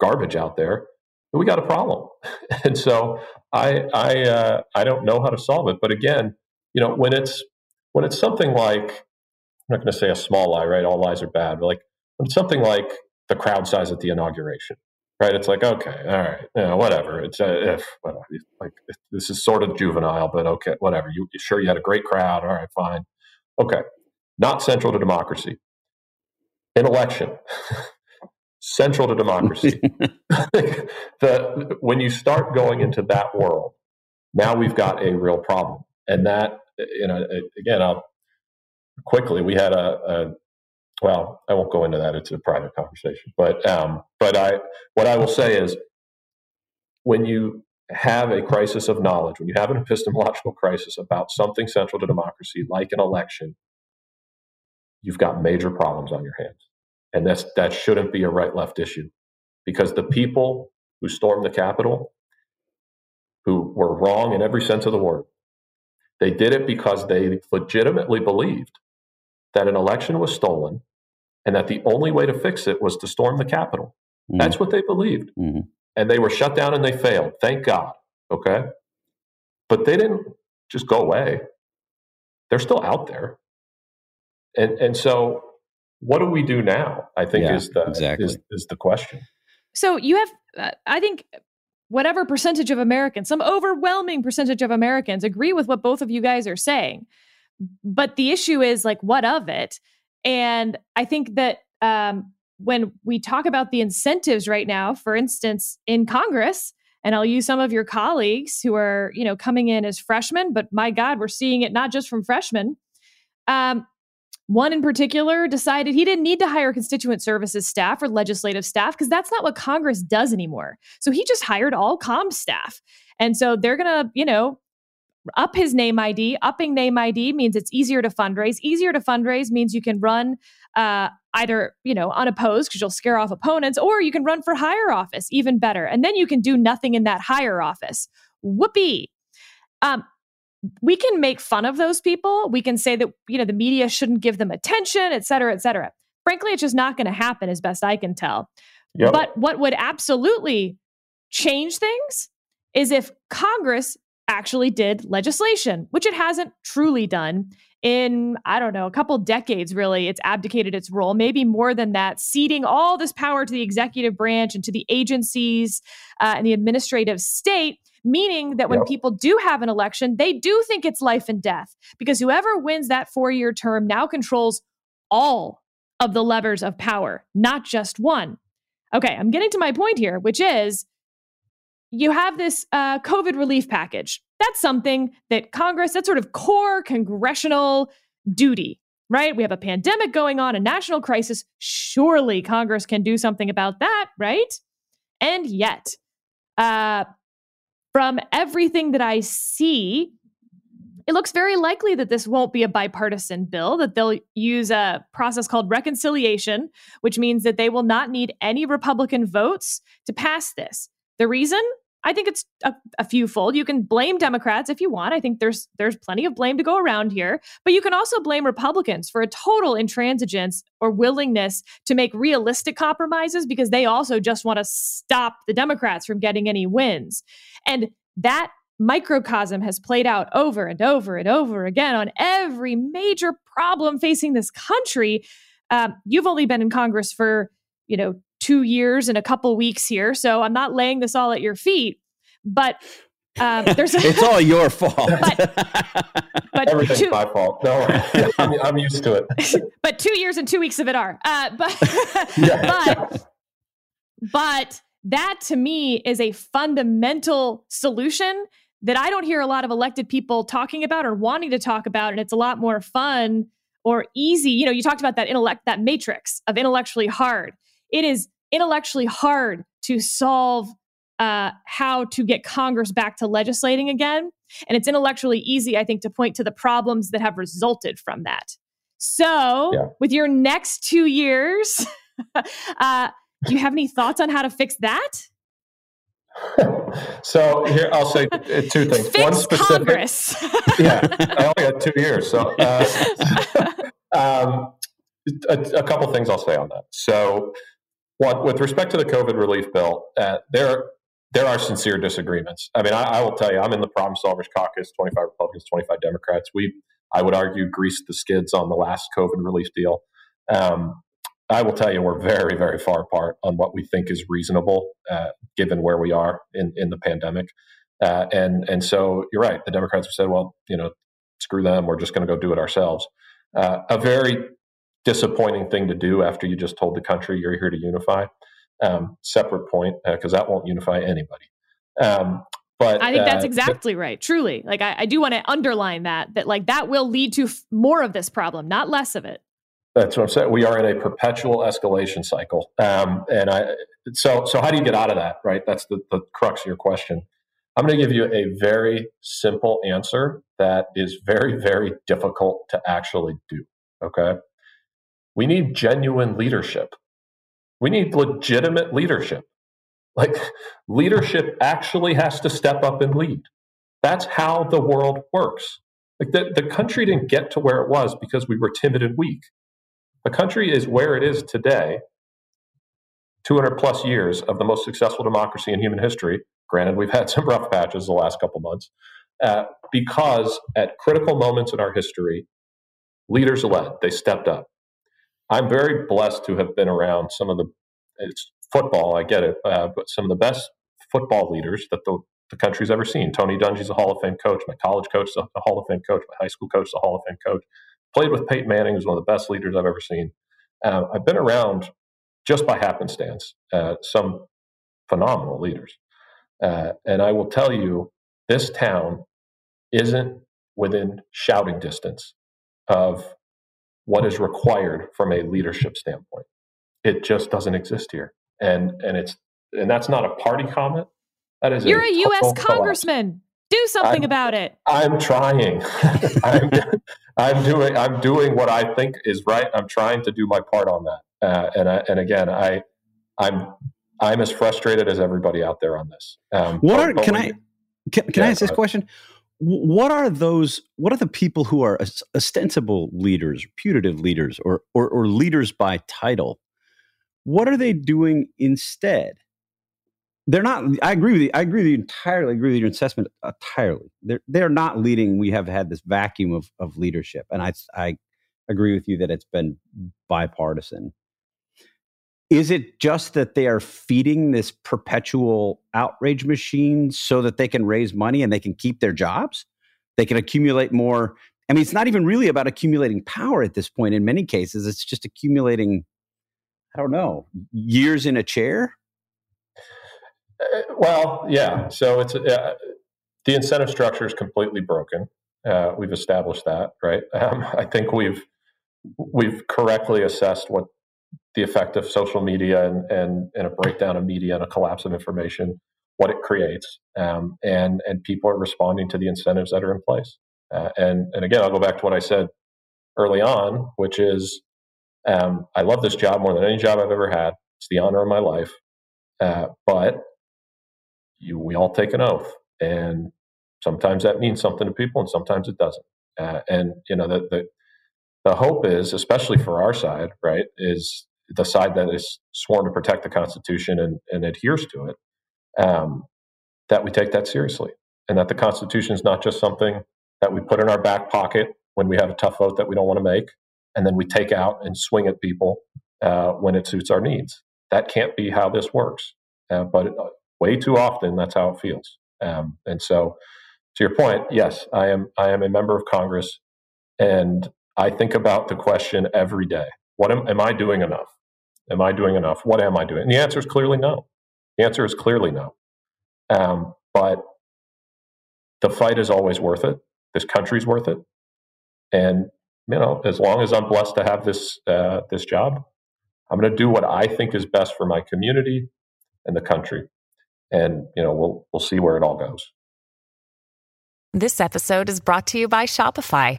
garbage out there, we got a problem. and so I I uh, I don't know how to solve it. But again, you know, when it's when it's something like I'm not going to say a small lie, right? All lies are bad. But like when it's something like the crowd size at the inauguration, right? It's like okay, all right, you know, whatever. It's uh, if whatever. like this is sort of juvenile, but okay, whatever. You sure you had a great crowd? All right, fine. Okay, not central to democracy. An election. central to democracy. the, when you start going into that world, now we've got a real problem. And that, you know, again, I'll quickly, we had a, a well, I won't go into that. It's a private conversation. But, um, but I, what I will say is when you have a crisis of knowledge, when you have an epistemological crisis about something central to democracy, like an election, you've got major problems on your hands. And that's, that shouldn't be a right left issue because the people who stormed the Capitol, who were wrong in every sense of the word, they did it because they legitimately believed that an election was stolen and that the only way to fix it was to storm the Capitol. Mm-hmm. That's what they believed. Mm-hmm. And they were shut down and they failed. Thank God. Okay. But they didn't just go away. They're still out there. And and so what do we do now? I think yeah, is the exactly. is, is the question. So you have, uh, I think, whatever percentage of Americans, some overwhelming percentage of Americans agree with what both of you guys are saying. But the issue is like, what of it? And I think that um, when we talk about the incentives right now, for instance, in Congress, and I'll use some of your colleagues who are, you know, coming in as freshmen, but my God, we're seeing it not just from freshmen. Um, one in particular decided he didn't need to hire constituent services staff or legislative staff because that's not what Congress does anymore. So he just hired all com staff. And so they're going to, you know, up his name ID. Upping name ID means it's easier to fundraise. Easier to fundraise means you can run uh, either, you know, unopposed because you'll scare off opponents, or you can run for higher office, even better. And then you can do nothing in that higher office. Whoopee. Um, we can make fun of those people. We can say that, you know, the media shouldn't give them attention, et cetera, et cetera. Frankly, it's just not going to happen as best I can tell. Yep. But what would absolutely change things is if Congress actually did legislation, which it hasn't truly done in, I don't know, a couple decades, really. It's abdicated its role, maybe more than that, ceding all this power to the executive branch and to the agencies uh, and the administrative state meaning that when yep. people do have an election, they do think it's life and death because whoever wins that four year term now controls all of the levers of power, not just one. Okay, I'm getting to my point here, which is you have this uh, COVID relief package. That's something that Congress, that's sort of core congressional duty, right? We have a pandemic going on, a national crisis. Surely Congress can do something about that, right? And yet, uh, from everything that I see, it looks very likely that this won't be a bipartisan bill, that they'll use a process called reconciliation, which means that they will not need any Republican votes to pass this. The reason? I think it's a, a few fold. You can blame Democrats if you want. I think there's there's plenty of blame to go around here, but you can also blame Republicans for a total intransigence or willingness to make realistic compromises because they also just want to stop the Democrats from getting any wins. And that microcosm has played out over and over and over again on every major problem facing this country. Um, you've only been in Congress for, you know, two years and a couple weeks here. So I'm not laying this all at your feet. But um, there's it's all your fault. But, but everything's two, my fault. No, I'm, I'm, used to it. but two years and two weeks of it are. Uh, but but but that to me is a fundamental solution that I don't hear a lot of elected people talking about or wanting to talk about, and it's a lot more fun or easy. You know, you talked about that intellect, that matrix of intellectually hard it is intellectually hard to solve uh, how to get Congress back to legislating again. And it's intellectually easy, I think, to point to the problems that have resulted from that. So, yeah. with your next two years, uh, do you have any thoughts on how to fix that? so here I'll say two things. Fix One specific. Congress. yeah, I only had two years, so uh, um, a, a, couple things I'll say on that. So, what with respect to the COVID relief bill, uh, there there are sincere disagreements. I mean, I, I, will tell you, I'm in the Problem Solvers Caucus, 25 Republicans, 25 Democrats. We, I would argue, greased the skids on the last COVID relief deal. Um, I will tell you, we're very, very far apart on what we think is reasonable, uh, given where we are in, in the pandemic. Uh, and and so you're right. The Democrats have said, well, you know, screw them. We're just going to go do it ourselves. Uh, a very disappointing thing to do after you just told the country you're here to unify. Um, separate point because uh, that won't unify anybody. Um, but I think that's uh, exactly right. Truly, like I, I do want to underline that that like that will lead to f- more of this problem, not less of it. That's what I'm saying. We are in a perpetual escalation cycle, um, and I. So, so how do you get out of that? Right. That's the, the crux of your question. I'm going to give you a very simple answer that is very, very difficult to actually do. Okay. We need genuine leadership. We need legitimate leadership. Like leadership actually has to step up and lead. That's how the world works. Like the, the country didn't get to where it was because we were timid and weak. The country is where it is today, 200 plus years of the most successful democracy in human history. Granted, we've had some rough patches the last couple months, uh, because at critical moments in our history, leaders led, they stepped up. I'm very blessed to have been around some of the, it's football, I get it, uh, but some of the best football leaders that the, the country's ever seen. Tony Dungy's a Hall of Fame coach. My college coach is a Hall of Fame coach. My high school coach is a Hall of Fame coach. Played with Peyton Manning, who's one of the best leaders I've ever seen. Uh, I've been around just by happenstance uh, some phenomenal leaders. Uh, and I will tell you, this town isn't within shouting distance of what is required from a leadership standpoint. It just doesn't exist here. And and it's and that's not a party comment. That is You're a, a US congressman. Do something I'm, about it. I'm trying. I'm, I'm doing. I'm doing what I think is right. I'm trying to do my part on that. Uh, and I, and again, I, I'm I'm as frustrated as everybody out there on this. Um, what are can I can, can yeah, I ask this question? What are those? What are the people who are ostensible leaders, putative leaders, or, or, or leaders by title? What are they doing instead? they're not. I agree with you. I agree with you entirely. I agree with your assessment entirely. They're they're not leading. We have had this vacuum of of leadership, and I I agree with you that it's been bipartisan. Is it just that they are feeding this perpetual outrage machine so that they can raise money and they can keep their jobs? They can accumulate more. I mean, it's not even really about accumulating power at this point. In many cases, it's just accumulating. I don't know years in a chair uh, well, yeah. So it's uh, the incentive structure is completely broken. Uh, we've established that, right? Um, I think we've we've correctly assessed what the effect of social media and, and, and a breakdown of media and a collapse of information, what it creates, um, and and people are responding to the incentives that are in place. Uh, and and again, I'll go back to what I said early on, which is um, I love this job more than any job I've ever had. It's the honor of my life, uh, but you, we all take an oath, and sometimes that means something to people, and sometimes it doesn't. Uh, and you know the, the the hope is, especially for our side, right, is the side that is sworn to protect the Constitution and, and adheres to it, um, that we take that seriously, and that the Constitution is not just something that we put in our back pocket when we have a tough vote that we don't want to make, and then we take out and swing at people uh, when it suits our needs. That can't be how this works. Uh, but way too often that's how it feels. Um, and so, to your point, yes, I am. I am a member of Congress, and I think about the question every day: What am, am I doing enough? Am I doing enough? What am I doing? And the answer is clearly no. The answer is clearly no. Um, but the fight is always worth it. This country's worth it, and you know, as long as I'm blessed to have this uh, this job, I'm going to do what I think is best for my community and the country and you know we'll we'll see where it all goes. This episode is brought to you by Shopify.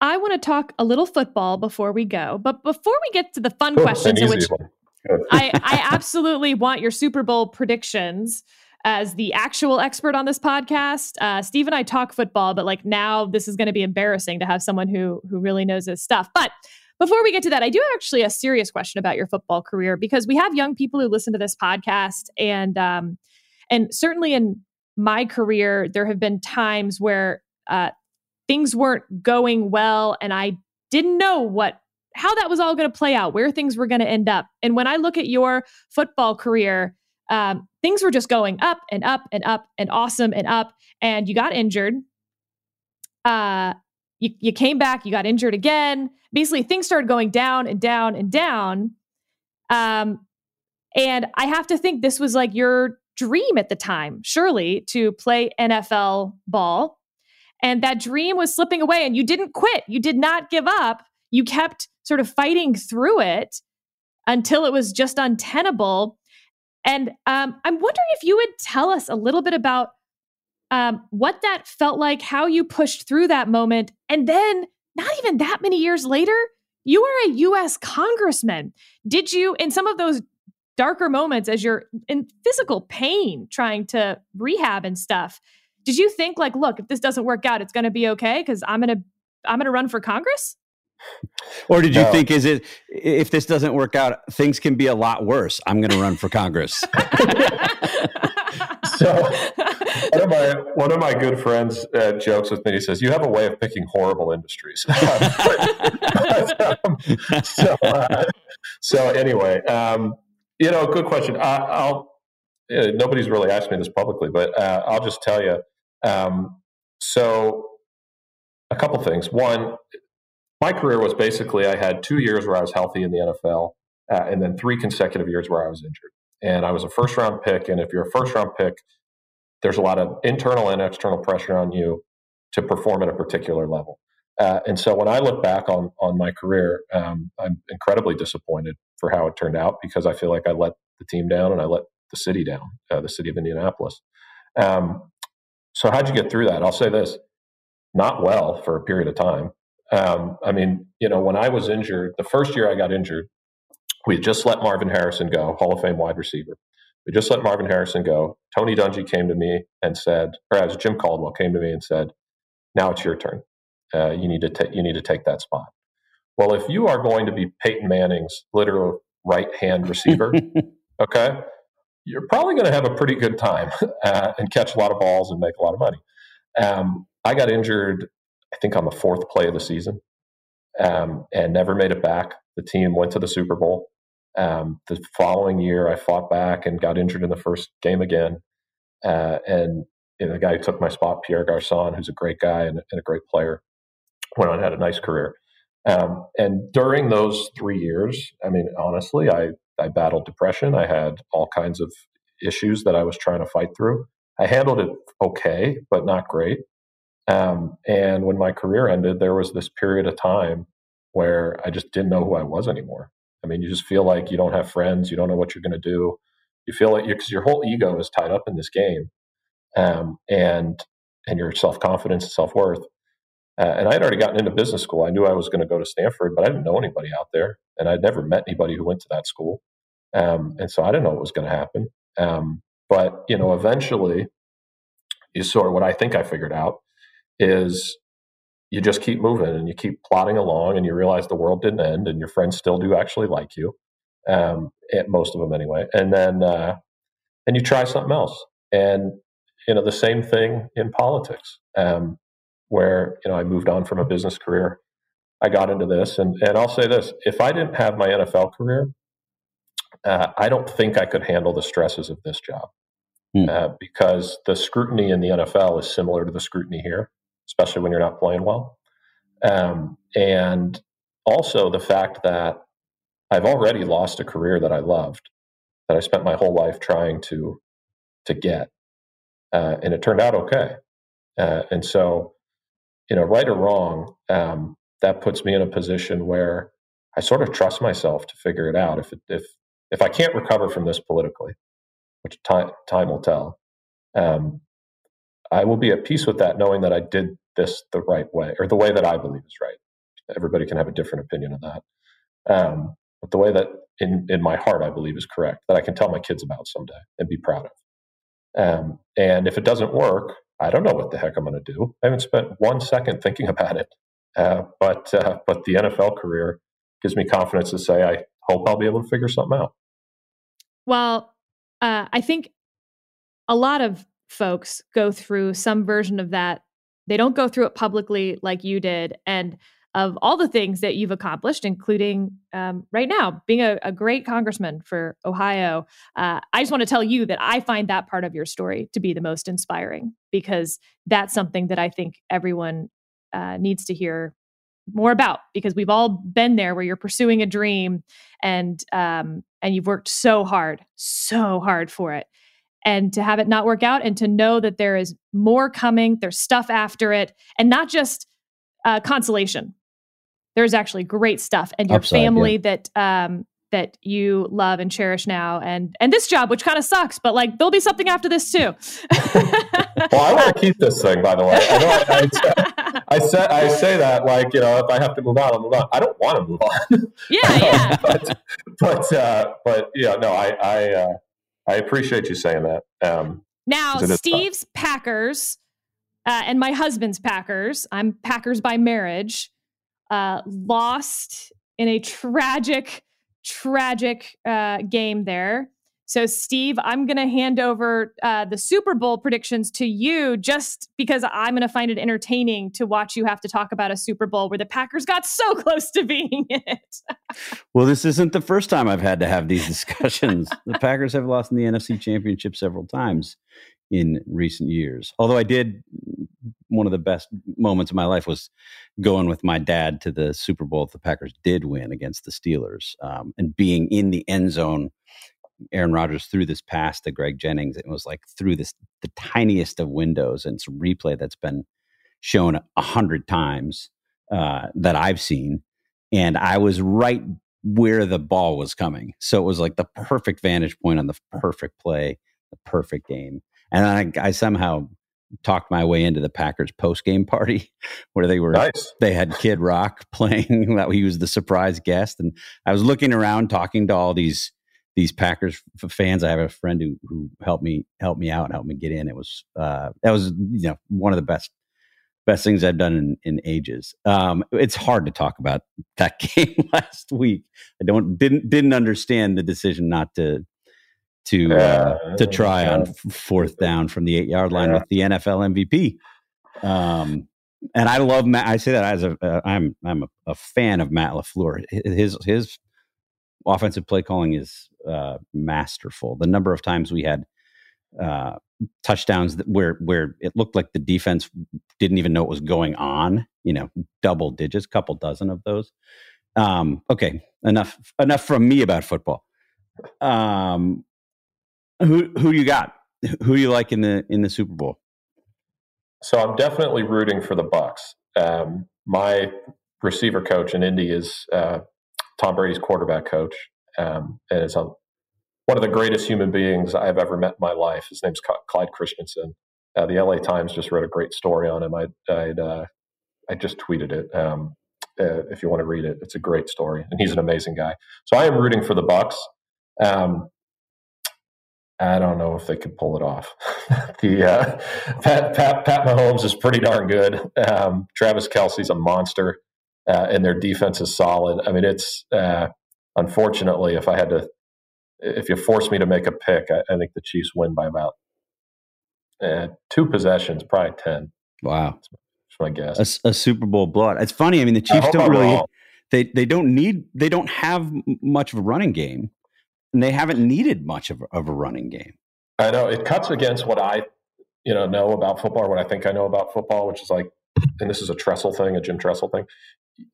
I want to talk a little football before we go. But before we get to the fun questions, in which I, I absolutely want your Super Bowl predictions as the actual expert on this podcast. Uh, Steve and I talk football, but like now this is going to be embarrassing to have someone who who really knows his stuff. But before we get to that, I do actually a serious question about your football career because we have young people who listen to this podcast, and um, and certainly in my career, there have been times where uh, things weren't going well, and I didn't know what how that was all going to play out, where things were going to end up. And when I look at your football career, um, things were just going up and up and up and awesome and up. And you got injured. Uh, you, you came back, you got injured again. Basically, things started going down and down and down. Um, and I have to think this was like your dream at the time, surely, to play NFL ball. And that dream was slipping away, and you didn't quit. You did not give up. You kept sort of fighting through it until it was just untenable. And um, I'm wondering if you would tell us a little bit about um, what that felt like, how you pushed through that moment. And then, not even that many years later, you are a US congressman. Did you, in some of those darker moments, as you're in physical pain trying to rehab and stuff, did you think, like, look, if this doesn't work out, it's going to be okay because I'm going to I'm going to run for Congress? Or did you no. think is it if this doesn't work out, things can be a lot worse? I'm going to run for Congress. so one of my one of my good friends uh, jokes with me. He says, "You have a way of picking horrible industries." so, uh, so anyway, um, you know, good question. I, will uh, nobody's really asked me this publicly, but uh, I'll just tell you. Um, so, a couple things. One, my career was basically I had two years where I was healthy in the NFL, uh, and then three consecutive years where I was injured. And I was a first round pick. And if you're a first round pick, there's a lot of internal and external pressure on you to perform at a particular level. Uh, and so when I look back on on my career, um, I'm incredibly disappointed for how it turned out because I feel like I let the team down and I let the city down, uh, the city of Indianapolis. Um, so how'd you get through that? I'll say this: not well for a period of time. Um, I mean, you know, when I was injured, the first year I got injured, we just let Marvin Harrison go, Hall of Fame wide receiver. We just let Marvin Harrison go. Tony Dungy came to me and said, or as Jim Caldwell came to me and said, "Now it's your turn. Uh, you need to take you need to take that spot." Well, if you are going to be Peyton Manning's literal right hand receiver, okay, you're probably going to have a pretty good time uh, and catch a lot of balls and make a lot of money. Um, I got injured I think on the fourth play of the season, um, and never made it back. The team went to the Super Bowl. Um, the following year, I fought back and got injured in the first game again. Uh, and you know, the guy who took my spot, Pierre Garcon, who's a great guy and, and a great player, went on and had a nice career. Um, and during those three years, I mean, honestly, I I battled depression. I had all kinds of issues that I was trying to fight through. I handled it okay, but not great. Um, and when my career ended, there was this period of time where I just didn't know who I was anymore. I mean, you just feel like you don't have friends, you don't know what you're going to do. You feel like because your whole ego is tied up in this game, um, and and your self confidence and self worth. Uh, and I had already gotten into business school. I knew I was going to go to Stanford, but I didn't know anybody out there, and I'd never met anybody who went to that school. Um, and so I didn't know what was going to happen. Um, but you know, eventually, you sort of what I think I figured out is you just keep moving and you keep plodding along and you realize the world didn't end and your friends still do actually like you um, most of them anyway and then uh, and you try something else and you know the same thing in politics um, where you know i moved on from a business career i got into this and, and i'll say this if i didn't have my nfl career uh, i don't think i could handle the stresses of this job hmm. uh, because the scrutiny in the nfl is similar to the scrutiny here especially when you're not playing well. Um, and also the fact that I've already lost a career that I loved, that I spent my whole life trying to to get, uh, and it turned out okay. Uh, and so, you know, right or wrong, um, that puts me in a position where I sort of trust myself to figure it out. If it, if if I can't recover from this politically, which time time will tell, um, I will be at peace with that, knowing that I did this the right way or the way that I believe is right. Everybody can have a different opinion of that, um, but the way that in in my heart I believe is correct, that I can tell my kids about someday and be proud of. Um, and if it doesn't work, I don't know what the heck I'm going to do. I haven't spent one second thinking about it. Uh, but uh, but the NFL career gives me confidence to say I hope I'll be able to figure something out. Well, uh, I think a lot of folks go through some version of that. They don't go through it publicly like you did, and of all the things that you've accomplished, including um, right now being a, a, great congressman for Ohio. Uh, I just want to tell you that I find that part of your story to be the most inspiring because that's something that I think everyone uh, needs to hear more about because we've all been there where you're pursuing a dream and um, and you've worked so hard, so hard for it. And to have it not work out and to know that there is more coming, there's stuff after it, and not just uh, consolation there's actually great stuff and your Upside, family yeah. that um that you love and cherish now and and this job which kind of sucks but like there'll be something after this too. Well i want to keep this thing by the way. I I, I, I, say i say that like you know if i have to move on i'll move on. I don't want to move on. Yeah yeah. But but uh but yeah no i i uh i appreciate you saying that um now steve's packers uh, and my husband's packers. I'm packers by marriage uh, lost in a tragic, tragic uh, game there. So, Steve, I'm going to hand over uh, the Super Bowl predictions to you just because I'm going to find it entertaining to watch you have to talk about a Super Bowl where the Packers got so close to being in it. well, this isn't the first time I've had to have these discussions. the Packers have lost in the NFC Championship several times in recent years. Although I did, one of the best moments of my life was going with my dad to the Super Bowl if the Packers did win against the Steelers um, and being in the end zone. Aaron Rodgers threw this pass to Greg Jennings. It was like through this the tiniest of windows, and a replay that's been shown a hundred times uh, that I've seen. And I was right where the ball was coming, so it was like the perfect vantage point on the perfect play, the perfect game. And I, I somehow talked my way into the Packers post game party where they were nice. they had Kid Rock playing that he was the surprise guest and I was looking around talking to all these these Packers fans I have a friend who who helped me help me out and helped me get in it was uh that was you know one of the best best things I've done in, in ages. Um, it's hard to talk about that game last week. I don't didn't didn't understand the decision not to to uh, to try on fourth down from the eight yard line with the NFL MVP. Um, and I love Matt. I say that as a uh, I'm I'm a, a, fan of Matt LaFleur. His his offensive play calling is uh, masterful. The number of times we had uh, touchdowns that where where it looked like the defense didn't even know what was going on. You know, double digits, couple dozen of those. Um, okay, enough enough from me about football. Um, who who you got? Who you like in the in the Super Bowl? So I'm definitely rooting for the Bucs. Um, my receiver coach in Indy is uh, Tom Brady's quarterback coach, um, and is a, one of the greatest human beings I've ever met in my life. His name's Clyde Christensen. Uh, the LA Times just wrote a great story on him. I I'd, uh, I just tweeted it. Um, uh, if you want to read it, it's a great story, and he's an amazing guy. So I am rooting for the Bucs. Um, I don't know if they could pull it off. the uh, Pat, Pat, Pat Mahomes is pretty darn good. Um, Travis Kelce's a monster, uh, and their defense is solid. I mean, it's uh, unfortunately, if I had to, if you force me to make a pick, I, I think the Chiefs win by about uh, two possessions, probably ten. Wow, that's my guess. A, a Super Bowl blood. It's funny. I mean, the Chiefs don't really. They they don't need. They don't have much of a running game and they haven't needed much of, of a running game. I know it cuts against what I, you know, know about football or what I think I know about football, which is like, and this is a Tressel thing, a Jim Tressel thing.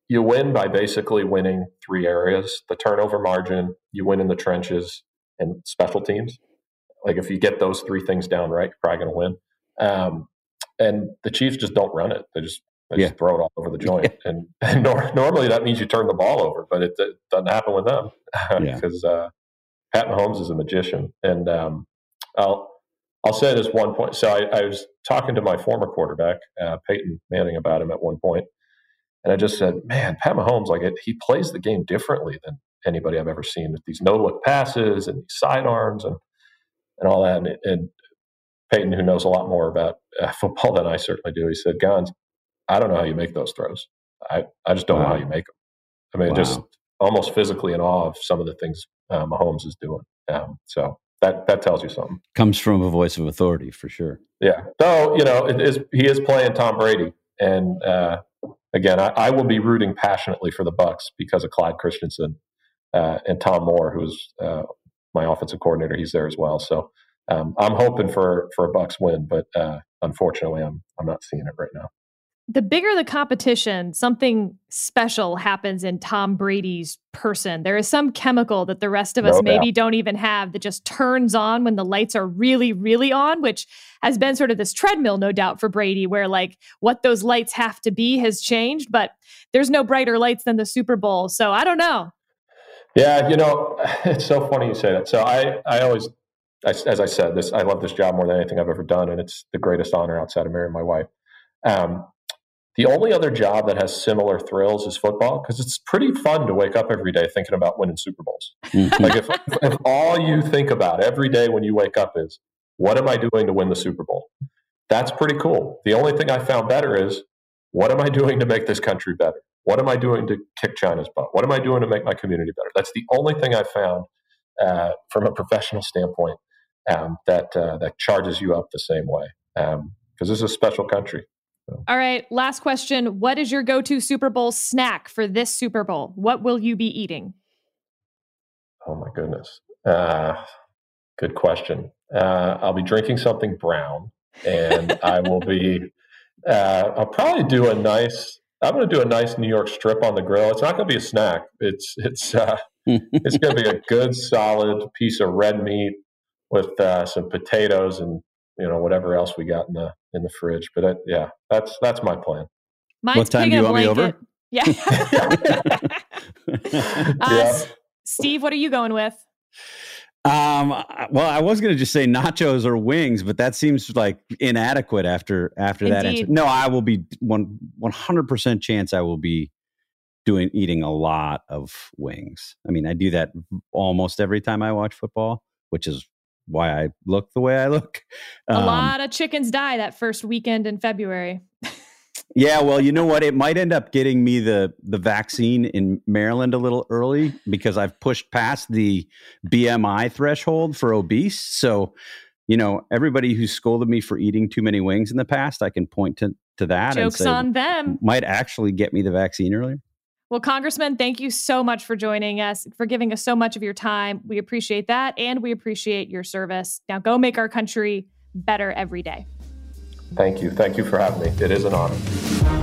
You win by basically winning three areas: the turnover margin, you win in the trenches, and special teams. Like if you get those three things down right, you're probably going to win. Um, and the Chiefs just don't run it. They just they yeah. just throw it all over the joint, yeah. and, and nor- normally that means you turn the ball over, but it, it doesn't happen with them because uh, Pat Mahomes is a magician. And um, I'll I'll say this one point. So I, I was talking to my former quarterback, uh, Peyton Manning, about him at one point, and I just said, "Man, Pat Mahomes, like it, he plays the game differently than anybody I've ever seen with these no look passes and these sidearms and and all that." And, and Peyton, who knows a lot more about uh, football than I certainly do, he said, "Guns, I don't know how you make those throws. I, I just don't wow. know how you make them. I mean, wow. just almost physically in awe of some of the things uh, Mahomes is doing. Um, so that that tells you something. Comes from a voice of authority for sure. Yeah. So you know, it is, he is playing Tom Brady, and uh, again, I, I, will be rooting passionately for the Bucs because of Clyde Christensen uh, and Tom Moore, who's uh, my offensive coordinator. He's there as well. So um, I'm hoping for for a Bucs win, but uh, unfortunately, I'm I'm not seeing it right now the bigger the competition, something special happens in Tom Brady's person. There is some chemical that the rest of us no maybe don't even have that just turns on when the lights are really, really on, which has been sort of this treadmill, no doubt, for Brady, where like what those lights have to be has changed, but there's no brighter lights than the Super Bowl. So I don't know. Yeah, you know, it's so funny you say that. So I, I always, as I said, this I love this job more than anything I've ever done, and it's the greatest honor outside of marrying my wife. Um, the only other job that has similar thrills is football because it's pretty fun to wake up every day thinking about winning Super Bowls. Mm-hmm. like if, if all you think about every day when you wake up is what am I doing to win the Super Bowl? That's pretty cool. The only thing I found better is what am I doing to make this country better? What am I doing to kick China's butt? What am I doing to make my community better? That's the only thing I found uh, from a professional standpoint um, that uh, that charges you up the same way because um, this is a special country. So. All right, last question. What is your go to Super Bowl snack for this Super Bowl? What will you be eating? Oh, my goodness. Uh, good question. Uh, I'll be drinking something brown, and I will be, uh, I'll probably do a nice, I'm going to do a nice New York strip on the grill. It's not going to be a snack. It's, it's, uh, it's going to be a good, solid piece of red meat with uh, some potatoes and you know whatever else we got in the in the fridge. But I, yeah, that's that's my plan. Mine's what time do you want me over? Yeah. uh, yeah. Steve, what are you going with? Um, well, I was going to just say nachos or wings, but that seems like inadequate after after Indeed. that answer. No, I will be one one hundred percent chance I will be doing eating a lot of wings. I mean, I do that almost every time I watch football, which is why I look the way I look. Um, a lot of chickens die that first weekend in February. yeah, well, you know what? It might end up getting me the the vaccine in Maryland a little early because I've pushed past the BMI threshold for obese. So, you know, everybody who scolded me for eating too many wings in the past, I can point to to that. Jokes and say, on them. Might actually get me the vaccine earlier. Well, Congressman, thank you so much for joining us, for giving us so much of your time. We appreciate that and we appreciate your service. Now go make our country better every day. Thank you. Thank you for having me. It is an honor.